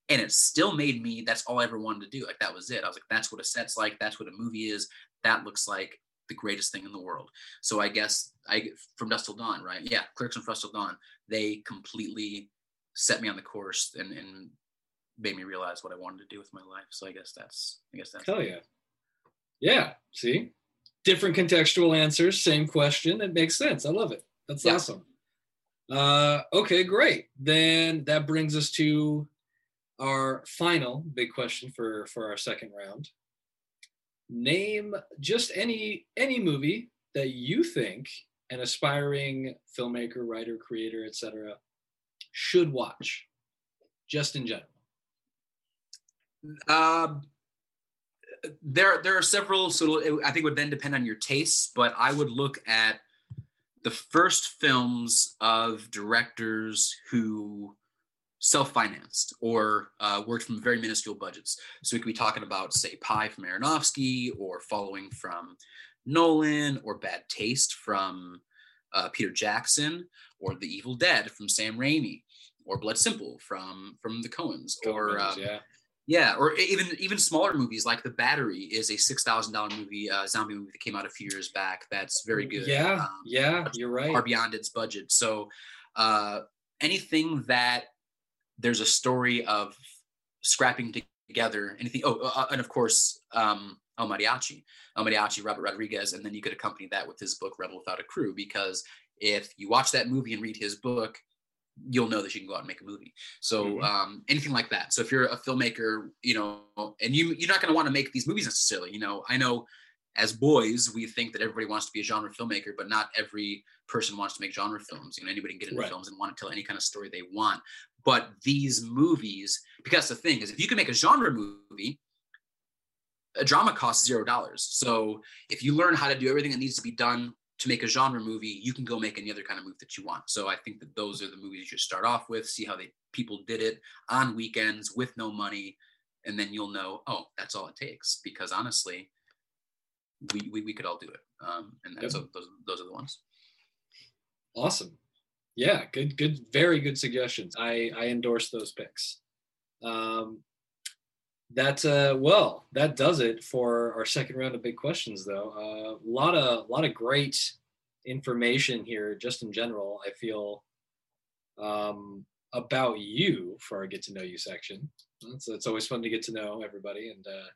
And it still made me, that's all I ever wanted to do. Like that was it. I was like, that's what a set's like, that's what a movie is. That looks like the greatest thing in the world. So I guess I from Dusk Till Dawn, right? Yeah, Clerks and Dusk Till Dawn, they completely set me on the course and, and made me realize what I wanted to do with my life. So I guess that's I guess that's Hell yeah. Yeah. See? Different contextual answers, same question. It makes sense. I love it. That's Yeah. awesome. Uh, okay, great. Then that brings us to our final big question for for our second round. Name just any any movie that you think an aspiring filmmaker, writer, creator, etc. should watch, just in general. Um, there, there are several. So it, I think it would then depend on your tastes, but I would look at the first films of directors who self-financed or uh, worked from very minuscule budgets. So we could be talking about, say, Pi from Aronofsky, or Following from Nolan, or Bad Taste from uh, Peter Jackson, or The Evil Dead from Sam Raimi, or Blood Simple from from the Coens, or um, yeah. Yeah, or even even smaller movies like The Battery is a six thousand dollar movie, uh, zombie movie that came out a few years back. That's very good. Yeah, Um, yeah, you're right. far beyond its budget. So uh, anything that there's a story of scrapping together, anything. Oh, uh, and of course, um, El Mariachi, El Mariachi, Robert Rodriguez, and then you could accompany that with his book Rebel Without a Crew, because if you watch that movie and read his book, you'll know that you can go out and make a movie. So Mhm. um, anything like that. So if you're a filmmaker, you know, and you you're not going to want to make these movies necessarily. You know, I know as boys we think that everybody wants to be a genre filmmaker, but not every person wants to make genre films. You know, anybody can get into Right. films and want to tell any kind of story they want. But these movies, because the thing is, if you can make a genre movie, a drama costs zero dollars. So if you learn how to do everything that needs to be done to make a genre movie, you can go make any other kind of movie that you want. So I think that those are the movies you should start off with, see how they people did it on weekends with no money, and then you'll know, oh, that's all it takes. Because honestly, we we, we could all do it. Um, and that's those those are the ones. Awesome. Yeah, good, good, very good suggestions. I I endorse those picks. Um, that uh, well, that does it for our second round of big questions. Though a uh, lot of lot of great information here, just in general. I feel um, about you for our get to know you section. It's, it's always fun to get to know everybody, and uh,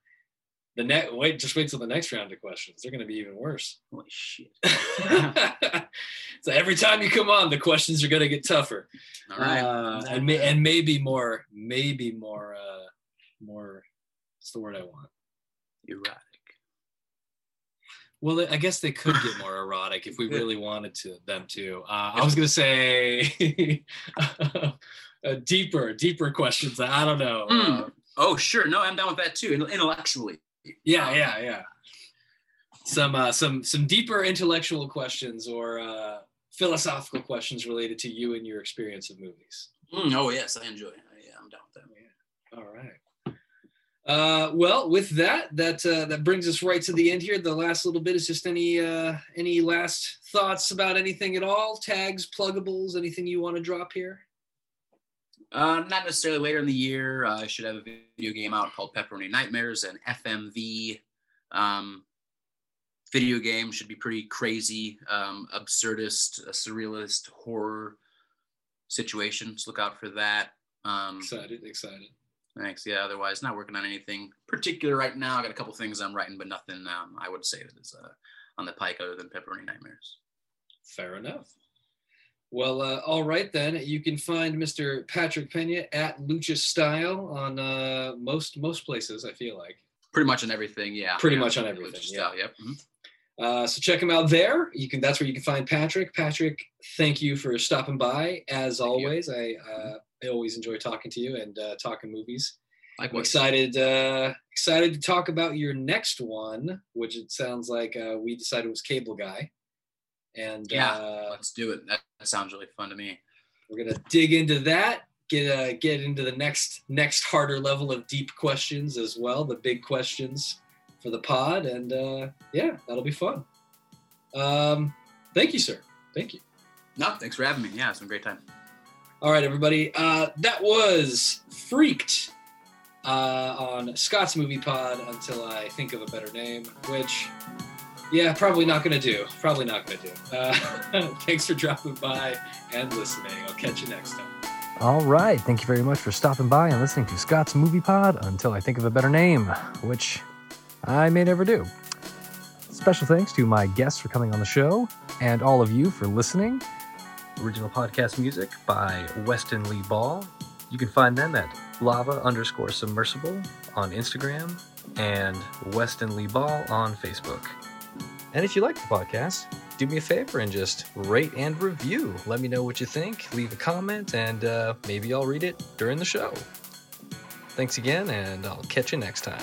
the next wait, just wait till the next round of questions. They're going to be even worse. Holy shit! *laughs* so every time you come on, the questions are going to get tougher, All right. uh, and may, and maybe more, maybe more, uh, more. What's the word I want? Erotic. Well, I guess they could get more erotic if we *laughs* really wanted to them to. Uh, I was going to say *laughs* uh, deeper, deeper questions. I don't know. Mm. Uh, Oh, sure. No, I'm down with that too. Intellectually. yeah, yeah, yeah. Some uh, some some deeper intellectual questions or uh, philosophical questions related to you and your experience of movies. Mm, oh yes, I enjoy. it. Yeah, I'm down with that. Yeah. All right. Uh, well, with that, that uh, that brings us right to the end here. The last little bit is just any uh, any last thoughts about anything at all? Tags, pluggables, anything you want to drop here? Uh, not necessarily later in the year. Uh, I should have a video game out called Pepperoni Nightmares, an FMV um, video game. Should be pretty crazy, um, absurdist, a surrealist horror situation. So look out for that. Um, Excited, excited. Thanks. Yeah. Otherwise, not working on anything particular right now. I got a couple things I'm writing, but nothing um, I would say that is uh, on the pike other than Pepperoni Nightmares. Fair enough. Well, uh, all right then. You can find Mr. Patrick Peña at Lucha Style on uh, most most places. I feel like. Pretty much on everything. Yeah. Pretty Yeah, much on Lucha everything, Style, yeah. Yep. mhm. Uh, so check him out there. You can. That's where you can find Patrick. Patrick, thank you for stopping by. As Thank you. always, I uh, I always enjoy talking to you and uh, talking movies. I'm excited uh, excited to talk about your next one, which it sounds like uh, we decided was Cable Guy, and Yeah. uh, Let's do it. That, that sounds really fun to me. we're gonna dig into that. Get uh, get into the next next harder level of deep questions as well, the big questions for the pod, and uh, yeah, that'll be fun. Um, thank you, sir. Thank you. No, thanks for having me. Yeah, it's been a great time. All right, everybody. Uh, that was Freaked uh, on Scott's Movie Pod until I think of a better name, which, yeah, probably not going to do. Probably not going to do. Uh, *laughs* thanks for dropping by and listening. I'll catch you next time. All right. Thank you very much for stopping by and listening to Scott's Movie Pod until I think of a better name, which I may never do. Special thanks to my guests for coming on the show and all of you for listening. Original podcast music by Weston Lee Ball. You can find them at lava underscore submersible on Instagram and Weston Lee Ball on Facebook. And if you like the podcast, do me a favor and just rate and review. Let me know what you think. Leave a comment, and uh, maybe I'll read it during the show. Thanks again, and I'll catch you next time.